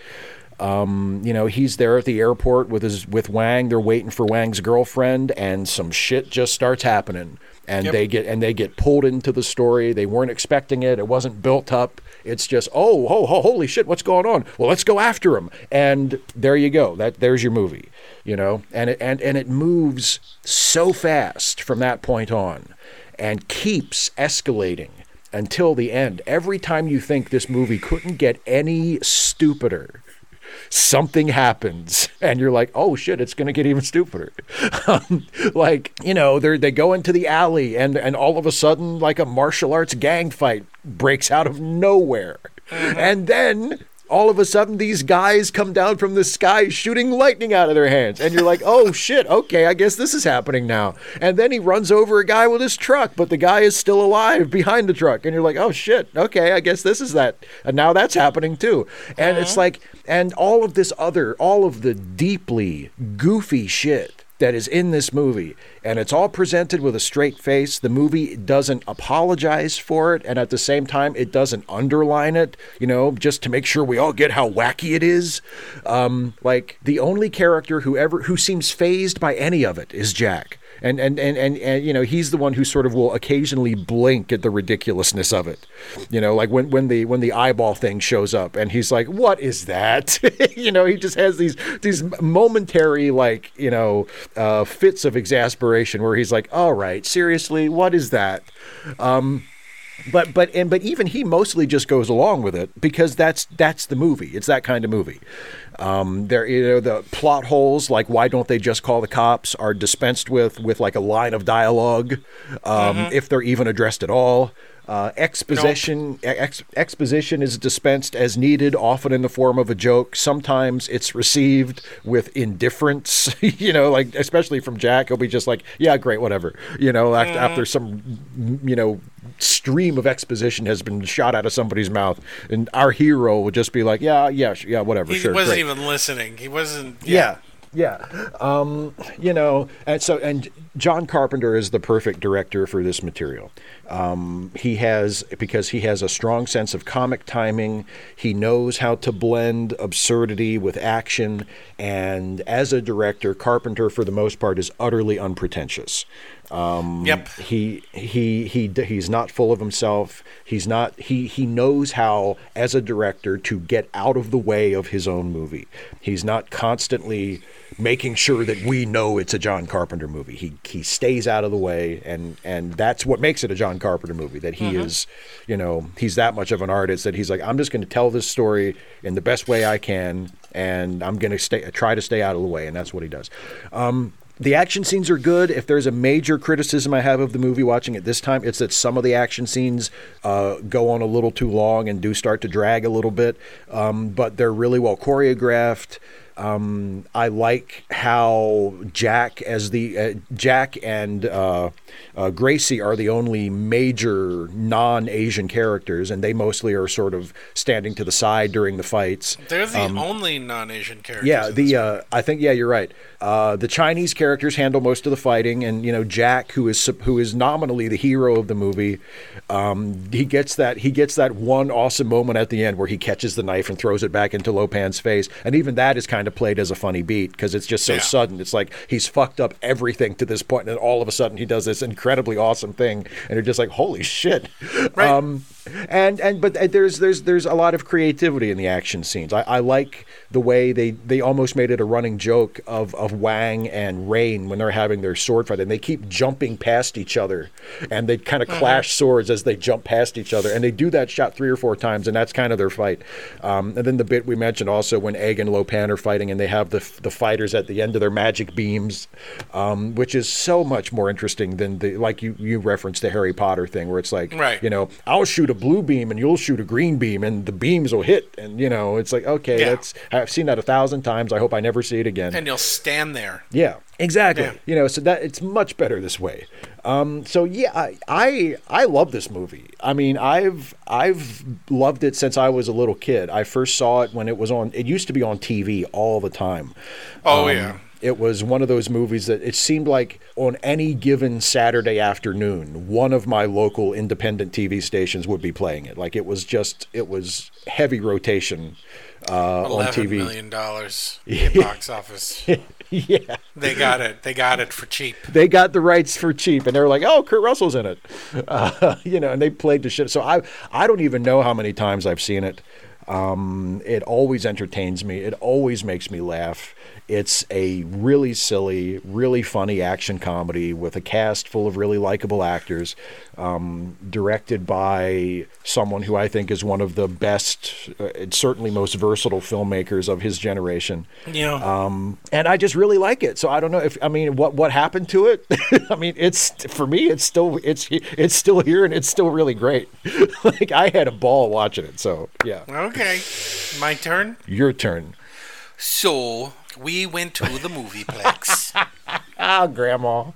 Um, you know, he's there at the airport with his with Wang. They're waiting for Wang's girlfriend, and some shit just starts happening. And Yep. they get and they get pulled into the story. They weren't expecting it. It wasn't built up. It's just oh, oh, oh holy shit, what's going on? Well, let's go after him. And there you go. That there's your movie. You know, and it and and it moves so fast from that point on, and keeps escalating until the end. Every time you think this movie couldn't get any stupider, something happens and you're like oh shit it's going to get even stupider. Um, like you know they they go into the alley and and all of a sudden like a martial arts gang fight breaks out of nowhere. And then all of a sudden these guys come down from the sky shooting lightning out of their hands. And you're like oh shit okay i guess this is happening now. And then he runs over a guy with his truck but the guy is still alive behind the truck. And you're like oh shit okay i guess this is that. And now that's happening too. And it's like and all of this other all of the deeply goofy shit that is in this movie. And it's all presented with a straight face. The movie doesn't apologize for it. And at the same time it doesn't underline it you know just to make sure we all get how wacky it is. Um, like the only character who ever who seems phased by any of it is jack and and, and and and you know he's the one who sort of will occasionally blink at the ridiculousness of it you know like when when the when the eyeball thing shows up and he's like what is that you know he just has these these momentary like you know uh, fits of exasperation where he's like all right seriously what is that um but but and but even he mostly just goes along with it because that's that's the movie. It's that kind of movie. Um, there, you know, the plot holes like why don't they just call the cops are dispensed with with like a line of dialogue, um, if they're even addressed at all. Uh, exposition ex, exposition is dispensed as needed, often in the form of a joke. Sometimes it's received with indifference. you know, like especially from Jack, he'll be just like, "Yeah, great, whatever." You know, after, after some, you know, stream of exposition has been shot out of somebody's mouth, and our hero would just be like, "Yeah, yeah, sh- yeah, whatever." He sure, wasn't great." even listening. He wasn't. Yeah. Yeah. Um, you know, and so, and John Carpenter is the perfect director for this material. Um, he has, because he has a strong sense of comic timing, he knows how to blend absurdity with action. And as a director, Carpenter, for the most part, is utterly unpretentious. Um, Yep. He he he he's not full of himself. He's not he he knows how as a director to get out of the way of his own movie. He's not constantly making sure that we know it's a John Carpenter movie. He he stays out of the way and and that's what makes it a John Carpenter movie that he is, you know, he's that much of an artist that he's like I'm just going to tell this story in the best way I can and I'm going to stay try to stay out of the way and that's what he does. Um the action scenes are good. If there's a major criticism I have of the movie watching it this time, it's that some of the action scenes uh, go on a little too long and do start to drag a little bit. Um, but they're really well choreographed. Um, I like how Jack as the uh, Jack and uh, uh, Gracie are the only major non-Asian characters, and they mostly are sort of standing to the side during the fights. They're the only non-Asian characters. Um, Yeah, the uh, I think yeah, you're right. Uh, the Chinese characters handle most of the fighting, and you know Jack, who is who is nominally the hero of the movie, um, he gets that he gets that one awesome moment at the end where he catches the knife and throws it back into Lo Pan's face, and even that is kind of played as a funny beat because it's just so Yeah. sudden. It's like he's fucked up everything to this point, and then all of a sudden he does this incredibly awesome thing, and you're just like, holy shit. Right. Um, and and but there's there's there's a lot of creativity in the action scenes. I, I like the way they they almost made it a running joke of of Wang and Rain when they're having their sword fight, and they keep jumping past each other, and they kind of clash swords as they jump past each other, and they do that shot three or four times, and that's kind of their fight. Um, and then the bit we mentioned also when Egg and Lo Pan are fighting, and they have the the fighters at the end of their magic beams, um, which is so much more interesting than the like you you referenced the Harry Potter thing where it's like Right. you know I'll shoot a blue beam and you'll shoot a green beam and the beams will hit and you know it's like okay Yeah. that's I've seen that a thousand times I hope I never see it again and you'll stand there. yeah exactly Yeah. you know so that it's much better this way um, so yeah I, I I love this movie I mean I've I've loved it since I was a little kid I first saw it when it was on it used to be on TV all the time Oh um, yeah. It was one of those movies that it seemed like on any given Saturday afternoon, one of my local independent TV stations would be playing it. Like it was just, it was heavy rotation uh, on TV. million dollars in box office. yeah. They got it. They got it for cheap. They got the rights for cheap, and they were like, "Oh, Kurt Russell's in it," uh, you know, and they played the shit. So I, I don't even know how many times I've seen it. Um, it always entertains me. It always makes me laugh. It's a really silly, really funny action comedy with a cast full of really likable actors, um, directed by someone who I think is one of the best, uh, certainly most versatile filmmakers of his generation. You know. Um, and I just really like it. So I don't know if I mean what what happened to it. I mean, it's for me, it's still it's it's still here and it's still really great. like I had a ball watching it. So yeah, okay. My turn. your turn. So we went to the movie plex. Ah, Grandma.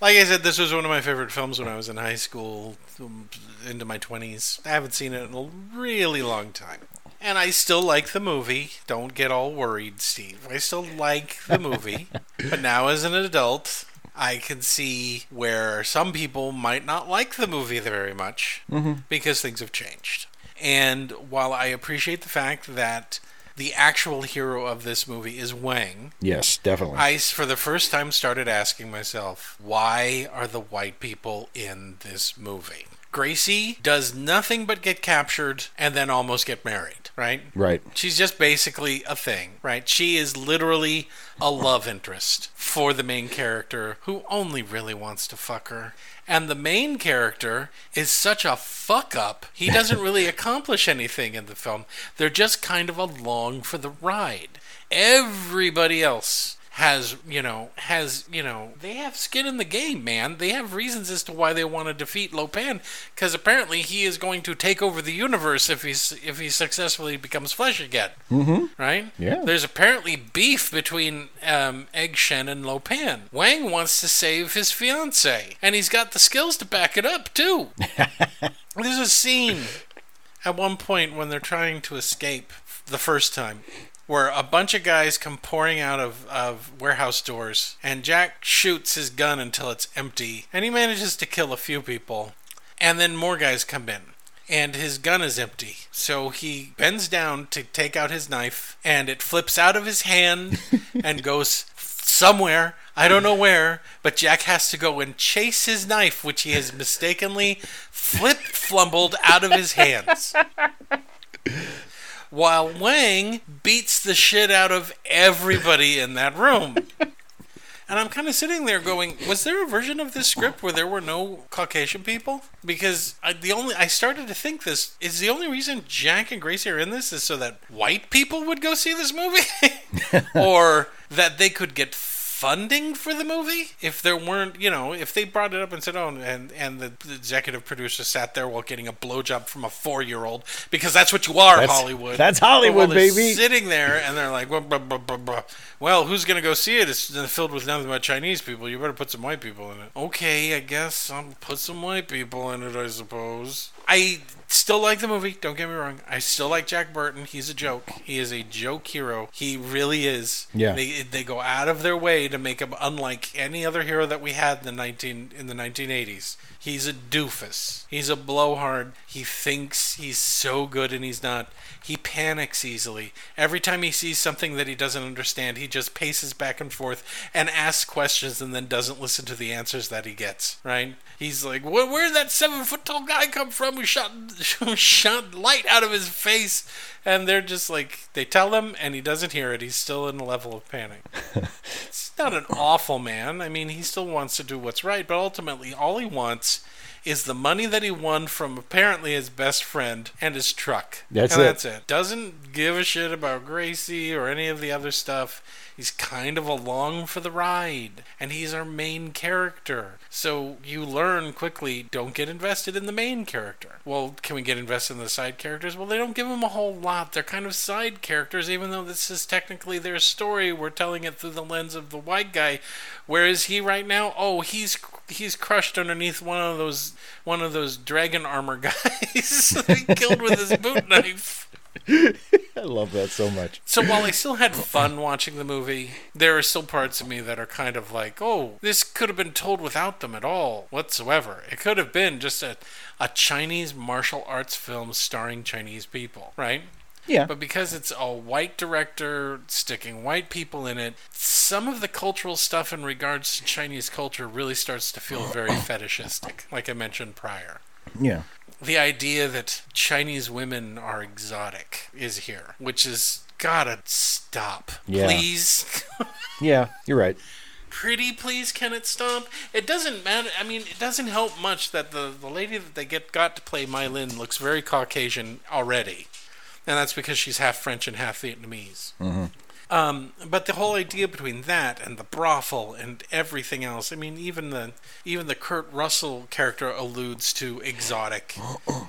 like I said, this was one of my favorite films when I was in high school, um, into my twenties. I haven't seen it in a really long time. And I still like the movie. Don't get all worried, Steve. I still like the movie. but now, as an adult, I can see where some people might not like the movie very much because things have changed. And while I appreciate the fact that the actual hero of this movie is Wang, Yes, definitely. I, for the first time, started asking myself, why are the white people in this movie? Gracie does nothing but get captured and then almost get married, right? right. She's just basically a thing, right? She is literally a love interest for the main character who only really wants to fuck her. And the main character is such a fuck up, he doesn't really accomplish anything in the film. They're just kind of along for the ride. Everybody else has, you know, has, you know, they have skin in the game, man. They have reasons as to why they want to defeat Lo Pan because apparently he is going to take over the universe if he's if he successfully becomes flesh again. Mm-hmm. Right? Yeah. There's apparently beef between um, Egg Shen and Lo Pan. Wang wants to save his fiance, and he's got the skills to back it up too. There's a scene at one point when they're trying to escape the first time where a bunch of guys come pouring out of, of warehouse doors and Jack shoots his gun until it's empty and he manages to kill a few people and then more guys come in and his gun is empty so he bends down to take out his knife and it flips out of his hand and goes somewhere I don't know where, but Jack has to go and chase his knife, which he has mistakenly flip flumbled out of his hands. While Wang beats the shit out of everybody in that room. And I'm kind of sitting there going, was there a version of this script where there were no Caucasian people? Because I, the only I started to think this is the only reason Jack and Gracie are in this is so that white people would go see this movie, or that they could get funding for the movie. If there weren't, you know, if they brought it up and said, "Oh," and and the, the executive producer sat there while getting a blowjob from a four-year-old because that's what you are, That's- Hollywood. that's Hollywood, baby. Sitting there and they're like, "Blah, blah, blah, blah, blah." "Well, who's gonna go see it? It's filled with nothing but Chinese people. You better put some white people in it." Okay, I guess I'll put some white people in it. I suppose. I still like the movie. Don't get me wrong. I still like Jack Burton. He's a joke. He is a joke hero. He really is. Yeah. They they go out of their way to make him unlike any other hero that we had in the nineteen in the nineteen eighties. He's a doofus. He's a blowhard. He thinks he's so good and he's not. He panics easily. Every time he sees something that he doesn't understand, he just paces back and forth and asks questions and then doesn't listen to the answers that he gets. Right? He's like, "Where where did that seven foot tall guy come from who shot who shot light out of his face?" And they're just like, they tell him, and he doesn't hear it. He's still in a level of panic. He's not an awful man. I mean, he still wants to do what's right, but ultimately, all he wants is the money that he won from apparently his best friend and his truck. That's and it. That's it. Doesn't give a shit about Gracie or any of the other stuff. He's kind of along for the ride, and he's our main character. So you learn quickly don't get invested in the main character. Well, can we get invested in the side characters? Well, they don't give them a whole lot. They're kind of side characters, even though this is technically their story. We're telling it through the lens of the white guy. Where is he right now? Oh, he's he's crushed underneath one of those one of those dragon armor guys he killed with his boot knife. I love that so much. So while I still had fun watching the movie, there are still parts of me that are kind of like, oh, this could have been told without them at all whatsoever. It could have been just a, a Chinese martial arts film starring Chinese people, right? Yeah. But because it's a white director sticking white people in it, some of the cultural stuff in regards to Chinese culture really starts to feel very fetishistic, like I mentioned prior Yeah. The idea that Chinese women are exotic is here, which is gotta stop. Yeah. Please. Yeah, you're right. Pretty please can it stop? It doesn't matter I mean it doesn't help much that the, the lady that they get got to play Miao Yin looks very Caucasian already. And that's because she's half French and half Vietnamese. Mm-hmm. Um, but the whole idea between that and the brothel and everything else, I mean, even the even the Kurt Russell character alludes to exotic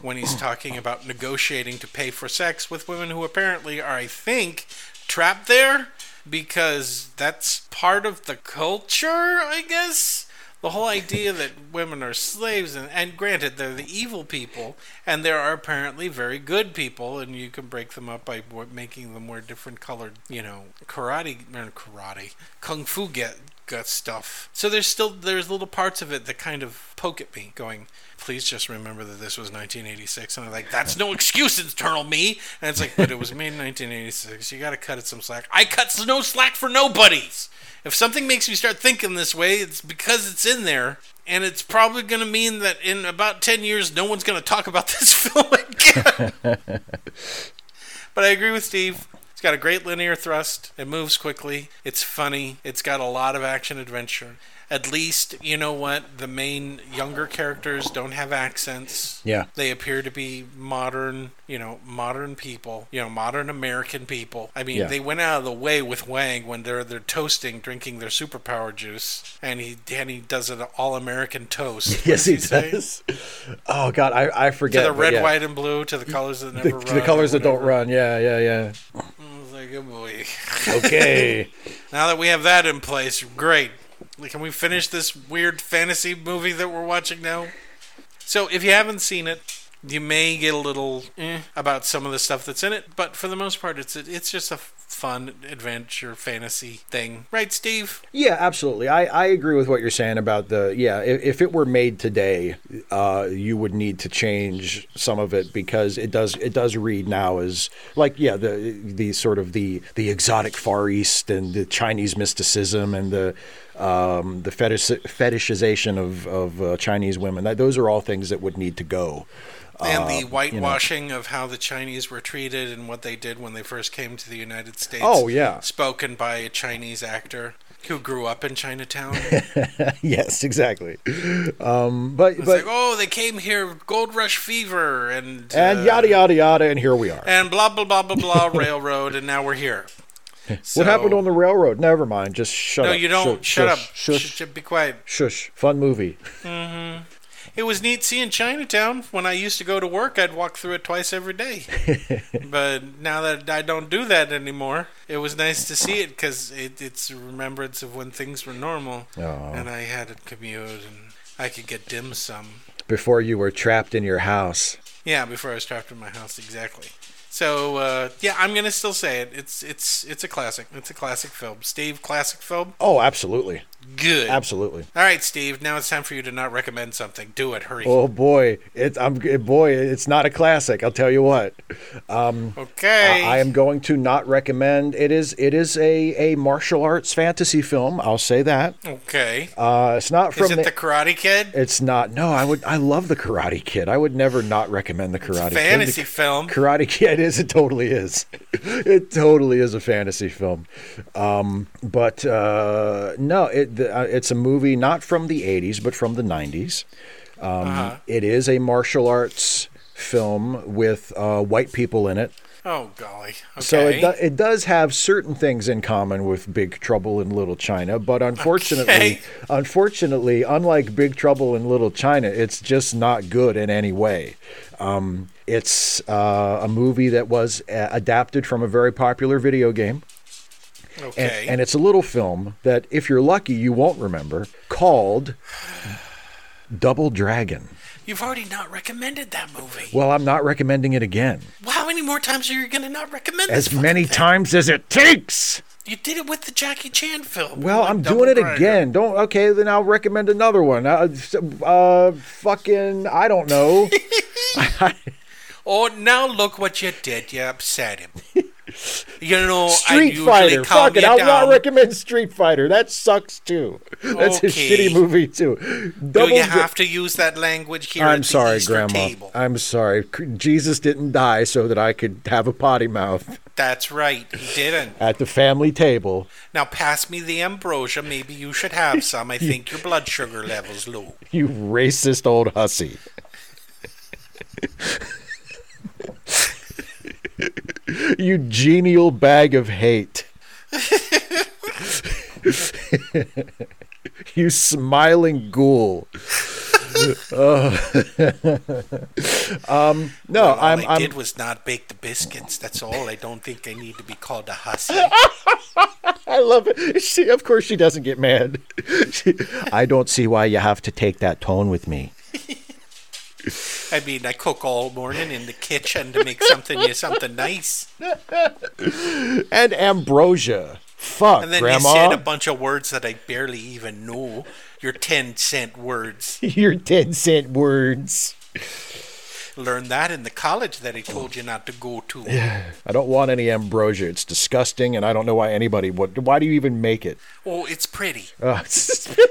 when he's talking about negotiating to pay for sex with women who apparently are, I think, trapped there because that's part of the culture, I guess. The whole idea that women are slaves, and, and granted, they're the evil people, and there are apparently very good people, and you can break them up by making them wear different colored, you know, karate, or karate, kung fu get, gut stuff. So there's still there's little parts of it that kind of poke at me, going, "Please just remember that this was 1986," and I'm like, "That's no excuse, internal me." And it's like, "But it was made in 1986. You got to cut it some slack." I cut no slack for nobodies. If something makes me start thinking this way, it's because it's in there. And it's probably going to mean that in about 10 years, no one's going to talk about this film again. but I agree with Steve. Got a great linear thrust. It moves quickly. It's funny. It's got a lot of action adventure. At least, you know what? The main younger characters don't have accents. Yeah. They appear to be modern, you know, modern people, you know, modern American people. I mean, Yeah. they went out of the way with Wang when they're they're toasting, drinking their superpower juice, and he and he does an all American toast. Yes, he does. Oh God, I, I forget To the red, yeah. white, and blue, to the colors that the, never to run. the colors that don't run. Yeah, yeah, yeah. I was like, oh boy. Okay. Now that we have that in place, great. Can we finish this weird fantasy movie that we're watching now? So, if you haven't seen it, you may get a little eh, about some of the stuff that's in it, but for the most part, it's it's just a fun adventure fantasy thing, right, Steve? Yeah, absolutely. I, I agree with what you're saying about the yeah. If, if it were made today, uh, you would need to change some of it because it does it does read now as like yeah the the sort of the the exotic Far East and the Chinese mysticism and the um, the fetish, fetishization of of uh, Chinese women. That, those are all things that would need to go. And Uh, the you know. whitewashing of how the Chinese were treated and what they did when they first came to the United States. Oh, yeah. Spoken by a Chinese actor who grew up in Chinatown. yes, exactly. Um, but It's but like, oh, they came here gold rush fever and and uh, yada yada yada, and here we are. and blah blah blah blah blah railroad, and now we're here. what happened on the railroad? Never mind. Just shut No, up. No, you don't. Shush, shut up. Shush. Sh- be quiet. Shush. Fun movie. Mm-hmm. It was neat seeing Chinatown. When I used to go to work, I'd walk through it twice every day. but now that I don't do that anymore, it was nice to see it because it, it's a remembrance of when things were normal. Oh. And I had to commute and I could get dim sum. Before you were trapped in your house. Yeah, before I was trapped in my house, exactly. So uh, yeah, I'm gonna still say it. It's it's it's a classic. It's a classic film. Steve, classic film. Oh, absolutely. Good. Absolutely. All right, Steve. Now it's time for you to not recommend something. Do it. Hurry. Oh boy, it's I'm boy, it's not a classic. I'll tell you what. okay. I am going to not recommend. It is it is a a martial arts fantasy film. I'll say that. okay. Uh, it's not from Is it the Karate Kid? It's not. No, I would. I love the Karate Kid. I would never not recommend the Karate Kid. fantasy The film. Karate Kid is. It totally is. It totally is a fantasy film. Um, but uh, no, it the, uh, it's a movie not from the '80s, but from the '90s. Um, Uh-huh. It is a martial arts film with uh, white people in it. Oh golly. Okay. So it, do, it does have certain things in common with Big Trouble in Little China, but unfortunately, Okay. unfortunately, unlike Big Trouble in Little China, it's just not good in any way. Um, it's uh, a movie that was uh, adapted from a very popular video game, okay. and it's a little film that, if you're lucky, you won't remember, called Double Dragon. You've already not recommended that movie. Well, I'm not recommending it again. Well, how many more times are you going to not recommend it? As many thing? times as it takes. You did it with the Jackie Chan film. Well, Like I'm doing it Dragon. again. Don't okay, then I'll recommend another one. Uh, uh fucking I don't know. Oh, now look what you did. You upset him. you know, Street Fighter. Fuck it. I'll down. not recommend Street Fighter. That sucks too. That's a shitty movie too. Do Double you have to use that language here I'm sorry, Easter Grandma. table? I'm sorry. Jesus didn't die so that I could have a potty mouth That's right. He didn't. at the family table. Now pass me the ambrosia. Maybe you should have some. I think your blood sugar level's low. You racist old hussy. you genial bag of hate. you smiling ghoul. Uh, um, no, All I'm. I I'm did was not bake the biscuits. That's all. I don't think I need to be called a hussy. I love it. She, of course, she doesn't get mad. She, I don't see why you have to take that tone with me. I mean, I cook all morning in the kitchen to make something yeah, something nice, And ambrosia. Fuck, and then Grandma. you said a bunch of words that I barely even know. Your ten cent words. Your 10 cent words. Learn that in the college that I told you not to go to. I don't want any ambrosia. It's disgusting, and I don't know why anybody would. Why do you even make it? Oh, it's pretty. Uh,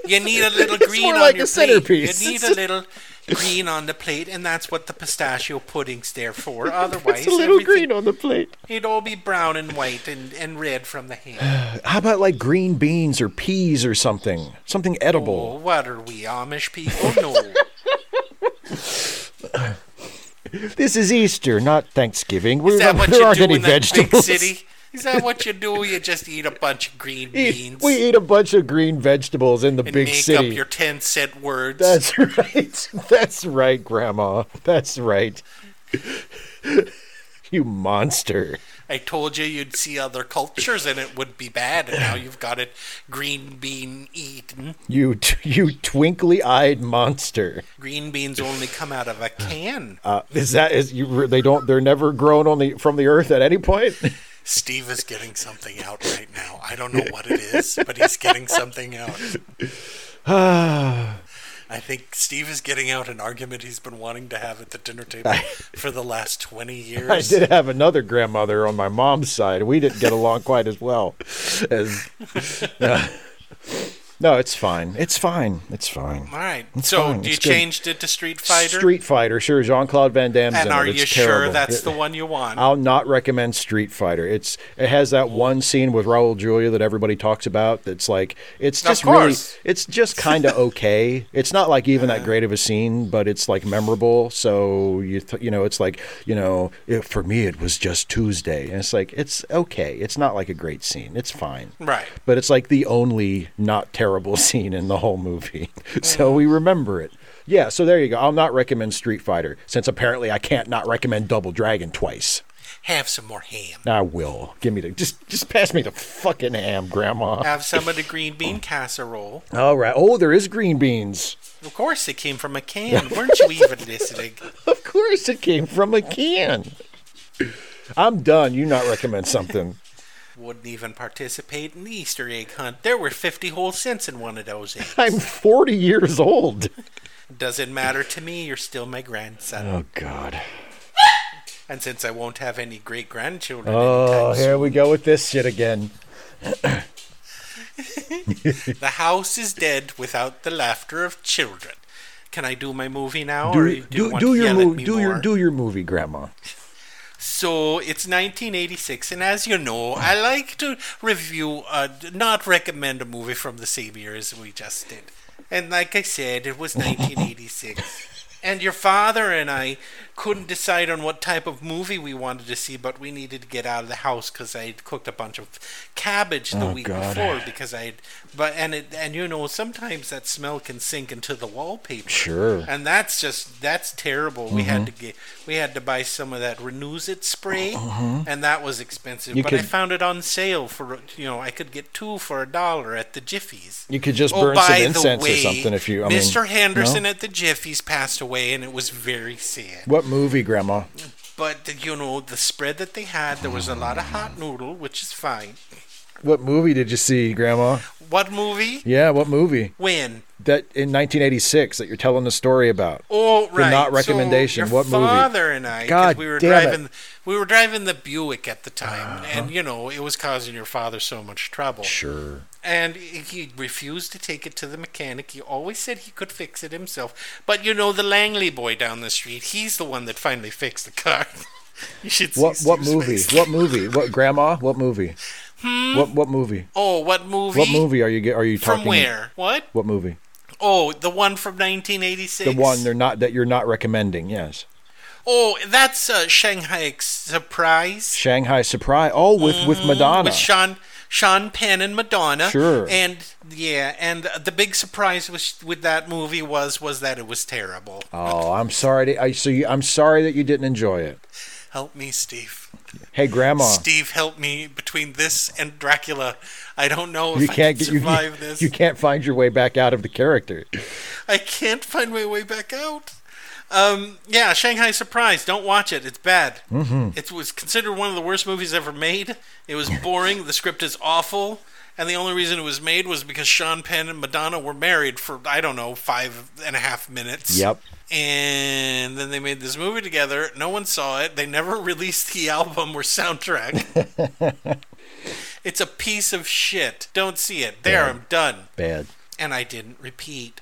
You need a little It's green more on like your a centerpiece. plate. You need a little green on the plate, and that's what the pistachio pudding's there for. Otherwise, it's a little green on the plate. It'd all be brown and white and, and red from the hand. How about like green beans or peas or something? Something Oh, edible. what are we, Amish people? No. This is Easter, not Thanksgiving. We're Is that not- what there you aren't do any in that big vegetables. city? Is that what you do? You just eat a bunch of green beans we eat a bunch of green vegetables in the and big make city. up your 10 cent words. That's right. That's right, Grandma. That's right. you monster. I told you you'd see other cultures and it would be bad, and now you've got it green bean eaten. You t- you twinkly-eyed monster. Green beans only come out of a can. Uh, is that is you? They don't. They're never grown on the from the earth at any point. Steve is getting something out right now. I don't know what it is, but he's getting something out. I think Steve is getting out an argument he's been wanting to have at the dinner table for the last 20 years. I did have another grandmother on my mom's side. We didn't get along quite as well as. uh, No, it's fine. It's fine. It's fine. All right. It's so fine. you It's good. changed it to Street Fighter. Street Fighter, sure. Jean Claude Van Damme's and are it. you It's sure that's It- the one you want? I'll not recommend Street Fighter. It's it has that one scene with Raul Julia that everybody talks about. That's like it's just really it's just kind of okay. It's not like even that uh-huh. great of a scene, but it's like memorable. So you th- you know it's like you know it, for me it was just Tuesday, and it's like it's okay. It's not like a great scene. It's fine. right. But it's like the only not terrible scene in the whole movie. so we remember it. Yeah, so there you go. I'll not recommend Street Fighter since apparently I can't not recommend Double Dragon twice. Have some more ham. I will. Give me the just just pass me the fucking ham, grandma. Have some of the green bean casserole. All right. Oh, there is green beans. Of course, it came from a can. Weren't you even listening? Of course it came from a can. I'm done. You not recommend something. Wouldn't even participate in the Easter egg hunt. There were 50 whole cents in one of those eggs. I'm 40 years old. Doesn't matter to me, you're still my grandson. Oh god. And since I won't have any great grandchildren Oh, here we go with this shit again. the house is dead without the laughter of children. Can I do my movie now, or Do, do, want do your movie. Do your do your movie, grandma. So it's 1986, and as you know, I like to review, uh, not recommend a movie from the same year as we just did. And like I said, it was 1986. and your father and I couldn't decide on what type of movie we wanted to see, but we needed to get out of the house because I had cooked a bunch of cabbage the Oh, week God. before because I had, but and it and you know sometimes that smell can sink into the wallpaper. Sure. Mm-hmm. And that's just that's terrible. We had to get we had to buy some of that Renuzit spray, and that was expensive. Uh-huh. You but I found it on sale for you know I could get two for a dollar at the Jiffy's. You could just Oh, burn some incense way, or something if you. I mean, Mr. Henderson no? at the Jiffy's passed away, and it was very sad. What movie, Grandma? But you know the spread that they had, there was a lot of hot noodle, which is fine. What movie did you see, Grandma? What movie? Yeah, what movie? When? That in 1986 that you're telling the story about. Oh, right. not So recommendation. your What movie? My father and I. God we were damn it. driving, we were driving the Buick at the time, Uh-huh. and you know it was causing your father so much trouble. Sure. And he refused to take it to the mechanic. He always said he could fix it himself. But you know, the Langley boy down the street, he's the one that finally fixed the car. you should see What what movie? face. What movie? What Grandma? What movie? Hmm? What what movie? Oh, what movie? What movie are you are you talking? From where? What? What movie? Oh, the one from 1986. The one they're not that you're not recommending. Yes. Oh, that's uh, Shanghai Surprise. Shanghai Surprise. Oh, with with Madonna. With Sean Sean Penn and Madonna. Sure. And yeah, and the big surprise with with that movie was was that it was terrible. oh, I'm sorry. To, I so you, I'm sorry that you didn't enjoy it. Help me, Steve. Hey, Grandma. Steve, help me between this and Dracula. I don't know if you I can't can get you, survive you, this. you can't find your way back out of the character. I can't find my way back out. Um, yeah, Shanghai Surprise. Don't watch it. It's bad. Mm-hmm. It was considered one of the worst movies ever made. It was boring. the script is awful. And the only reason it was made was because Sean Penn and Madonna were married for, I don't know, five and a half minutes. Yep. And then they made this movie together. No one saw it. They never released the album or soundtrack. it's a piece of shit. Don't see it. There, Yeah. I'm done. Bad. And I didn't repeat.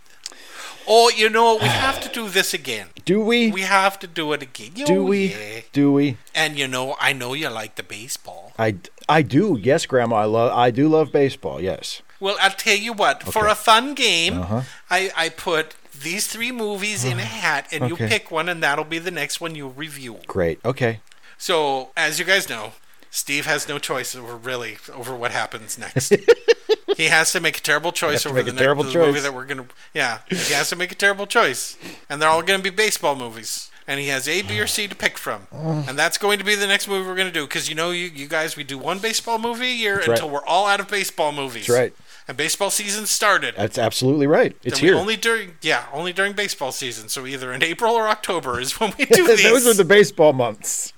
Oh, you know, we have to do this again. Do we? We have to do it again. do Oh, we? yeah. Do we? And you know, I know you like the baseball. I, I do. Yes, Grandma. I love. I do love baseball. Yes. Well, I'll tell you what. For Okay. a fun game, Uh-huh. I, I put these three movies in a hat, and you Okay. pick one, and that'll be the next one you review. Great. Okay. So, as you guys know, Steve has no choice over really over what happens next. he has to make a terrible choice over the, next terrible the movie that we're gonna. Yeah, he has to make a terrible choice, and they're all gonna be baseball movies. And he has A, B, or C to pick from, oh. and that's going to be the next movie we're gonna do. Because you know, you, you guys, we do one baseball movie a year right. until we're all out of baseball movies. That's right. And baseball season started. That's absolutely right. It's here. only during yeah, only during baseball season. So either in April or October is when we do these. Those are the baseball months.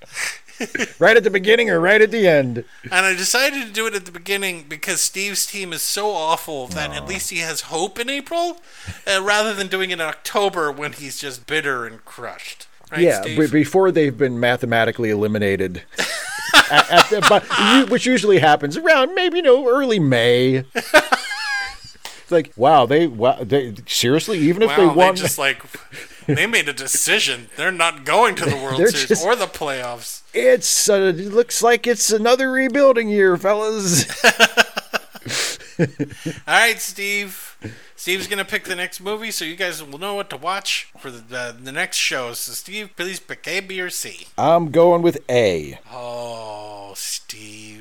right at the beginning or right at the end. And I decided to do it at the beginning because Steve's team is so awful that at least he has hope in April, uh, rather than doing it in October when he's just bitter and crushed. Right, yeah, b- before they've been mathematically eliminated. at, at the, but, which usually happens around maybe you know early May. like, wow, they, wow, they seriously, even if Wow, they they won, just like they made a decision. They're not going to the World They're Series just- or the playoffs. it's uh, it looks like it's another rebuilding year, fellas. All right, Steve. Steve's gonna pick the next movie, so you guys will know what to watch for the uh, the next show. So, Steve, please pick A, B, or C. I'm going with A. Oh, Steve.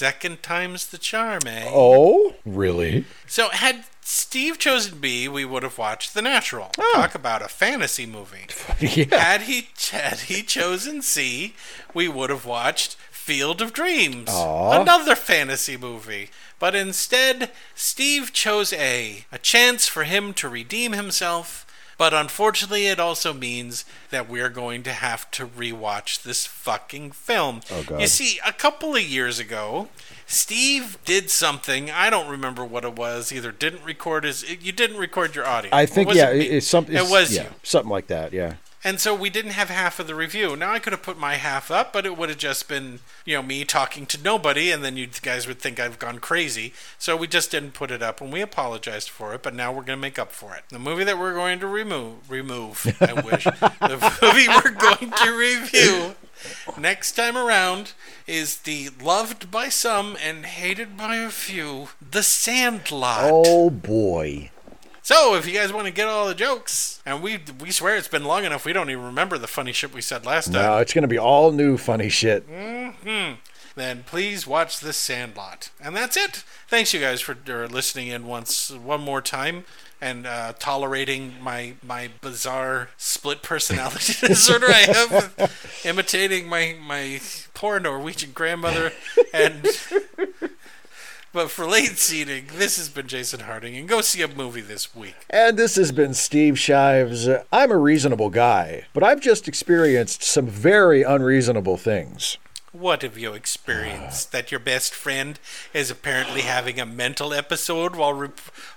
Second time's the charm, eh? Oh, really? So, had Steve chosen B, we would have watched The Natural. Oh. Talk about a fantasy movie. yeah. Had he had he chosen C, we would have watched Field of Dreams, Aw. another fantasy movie. But instead, Steve chose A, a chance for him to redeem himself. But unfortunately, it also means that we're going to have to rewatch this fucking film. Oh, God. You see, a couple of years ago, Steve did something. I don't remember what it was. Either didn't record his. You didn't record your audio. I think yeah, it it, it's something. It was yeah, you. something like that. Yeah. And so we didn't have half of the review. Now I could have put my half up, but it would have just been, you know, me talking to nobody, and then you guys would think I've gone crazy. So we just didn't put it up, and we apologized for it. But now we're going to make up for it. The movie that we're going to remove, remove, I wish, the movie we're going to review next time around is the loved by some and hated by a few, The Sandlot. Oh boy. So, if you guys want to get all the jokes, and we we swear it's been long enough, we don't even remember the funny shit we said last time. No, it's gonna be all new funny shit. Then please watch The Sandlot, and that's it. Thanks you guys for listening in once one more time and uh, tolerating my my bizarre split personality disorder I have, imitating my my poor Norwegian grandmother and. But for late seating, this has been Jason Harding, and go see a movie this week. And this has been Steve Shives. I'm a reasonable guy, but I've just experienced some very unreasonable things. What have you experienced? That your best friend is apparently having a mental episode while re-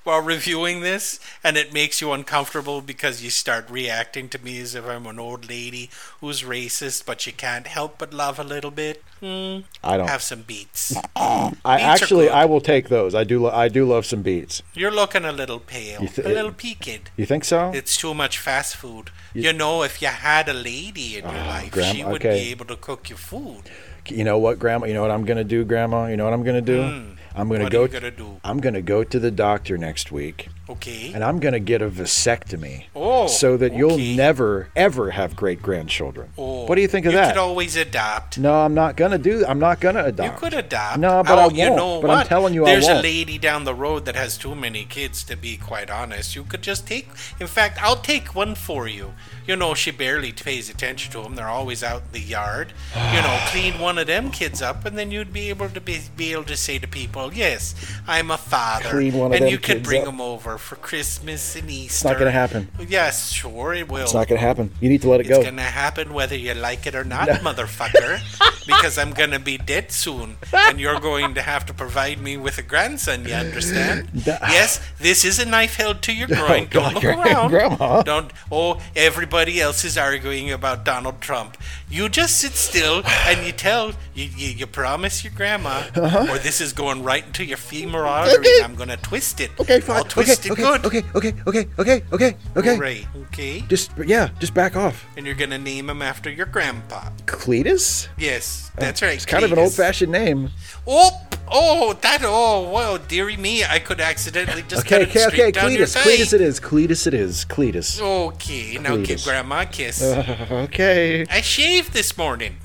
while reviewing this, and it makes you uncomfortable because you start reacting to me as if I'm an old lady who's racist, but you can't help but love a little bit. Hmm. I don't. Have some beats. I Beats actually. I will take those. I do. Lo- I do love some beats. You're looking a little pale, You thi- a little peaked. You think so? It's too much fast food. You know, if you had a lady in your life, Grandma- she would okay. be able to cook you food. You know what, Grandma? You know what I'm gonna do, Grandma? You know what I'm gonna do? Hmm. I'm gonna. What go. you gonna do? I'm gonna go to the doctor next week, Okay. and I'm gonna get a vasectomy. Oh, so that you'll never ever have great grandchildren. Oh, what do you think of you that? You could always adopt. no, I'm not gonna do. I'm not gonna adopt. You could adopt. No, but oh, I You won't. know But I'm telling you I There's a won't. lady down the road that has too many kids. To be quite honest, you could just take. In fact, I'll take one for you. You know, she barely pays attention to them. They're always out in the yard. You know, clean one of them kids up, and then you'd be able to be, be able to say to people, "Yes, I'm a father," Clean one of and you could bring up. them over for Christmas and Easter. It's not gonna happen. Yes, sure it will. It's not gonna happen. You need to let it It's go. gonna happen whether you like it or not, motherfucker. because I'm gonna be dead soon, and you're going to have to provide me with a grandson. You understand? yes, this is a knife held to your oh, groin. Don't Oh, God, look around. Grandma. Don't. Oh, everybody else is arguing about Donald Trump. You just sit still and you tell. You you, you promise your grandma, uh-huh. or this is going right into your femur artery. Okay. I'm gonna twist it. Okay, fine. I'll twist okay, it okay, good. okay, okay, okay, okay, okay, okay. Right. Okay. Just yeah, just back off. And you're gonna name him after your grandpa. Cletus? Yes, oh, that's right. It's kind of an old-fashioned name. Oh, oh, that. Oh, well, dearie me, I could accidentally just Okay, cut it okay, straight okay. down your Cletus, Cletus, it is. Cletus, it is. Cletus. Okay, now give Grandma a kiss. okay. I shaved this morning.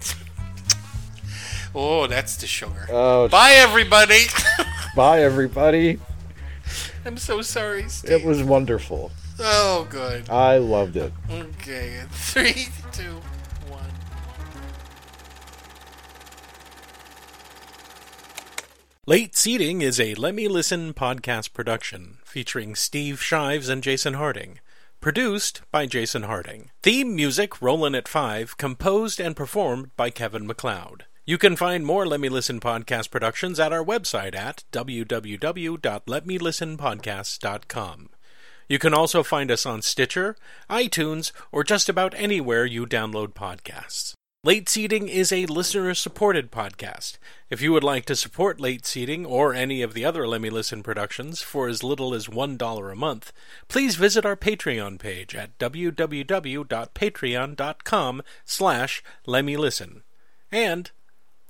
Oh, that's the sugar. Oh, Bye, everybody. bye, everybody. I'm so sorry, Steve. It was wonderful. Oh, good. I loved it. Okay, three, two, one. Late Seating is a Let Me Listen podcast production featuring Steve Shives and Jason Harding. Produced by Jason Harding. Theme music Rollin' at Five, composed and performed by Kevin MacLeod. You can find more Let Me Listen podcast productions at our website at www.letmelistenpodcast.com. You can also find us on Stitcher, iTunes, or just about anywhere you download podcasts. Late Seating is a listener supported podcast. If you would like to support Late Seating or any of the other Let Me Listen productions for as little as $1 a month, please visit our Patreon page at www.patreon.com slash. And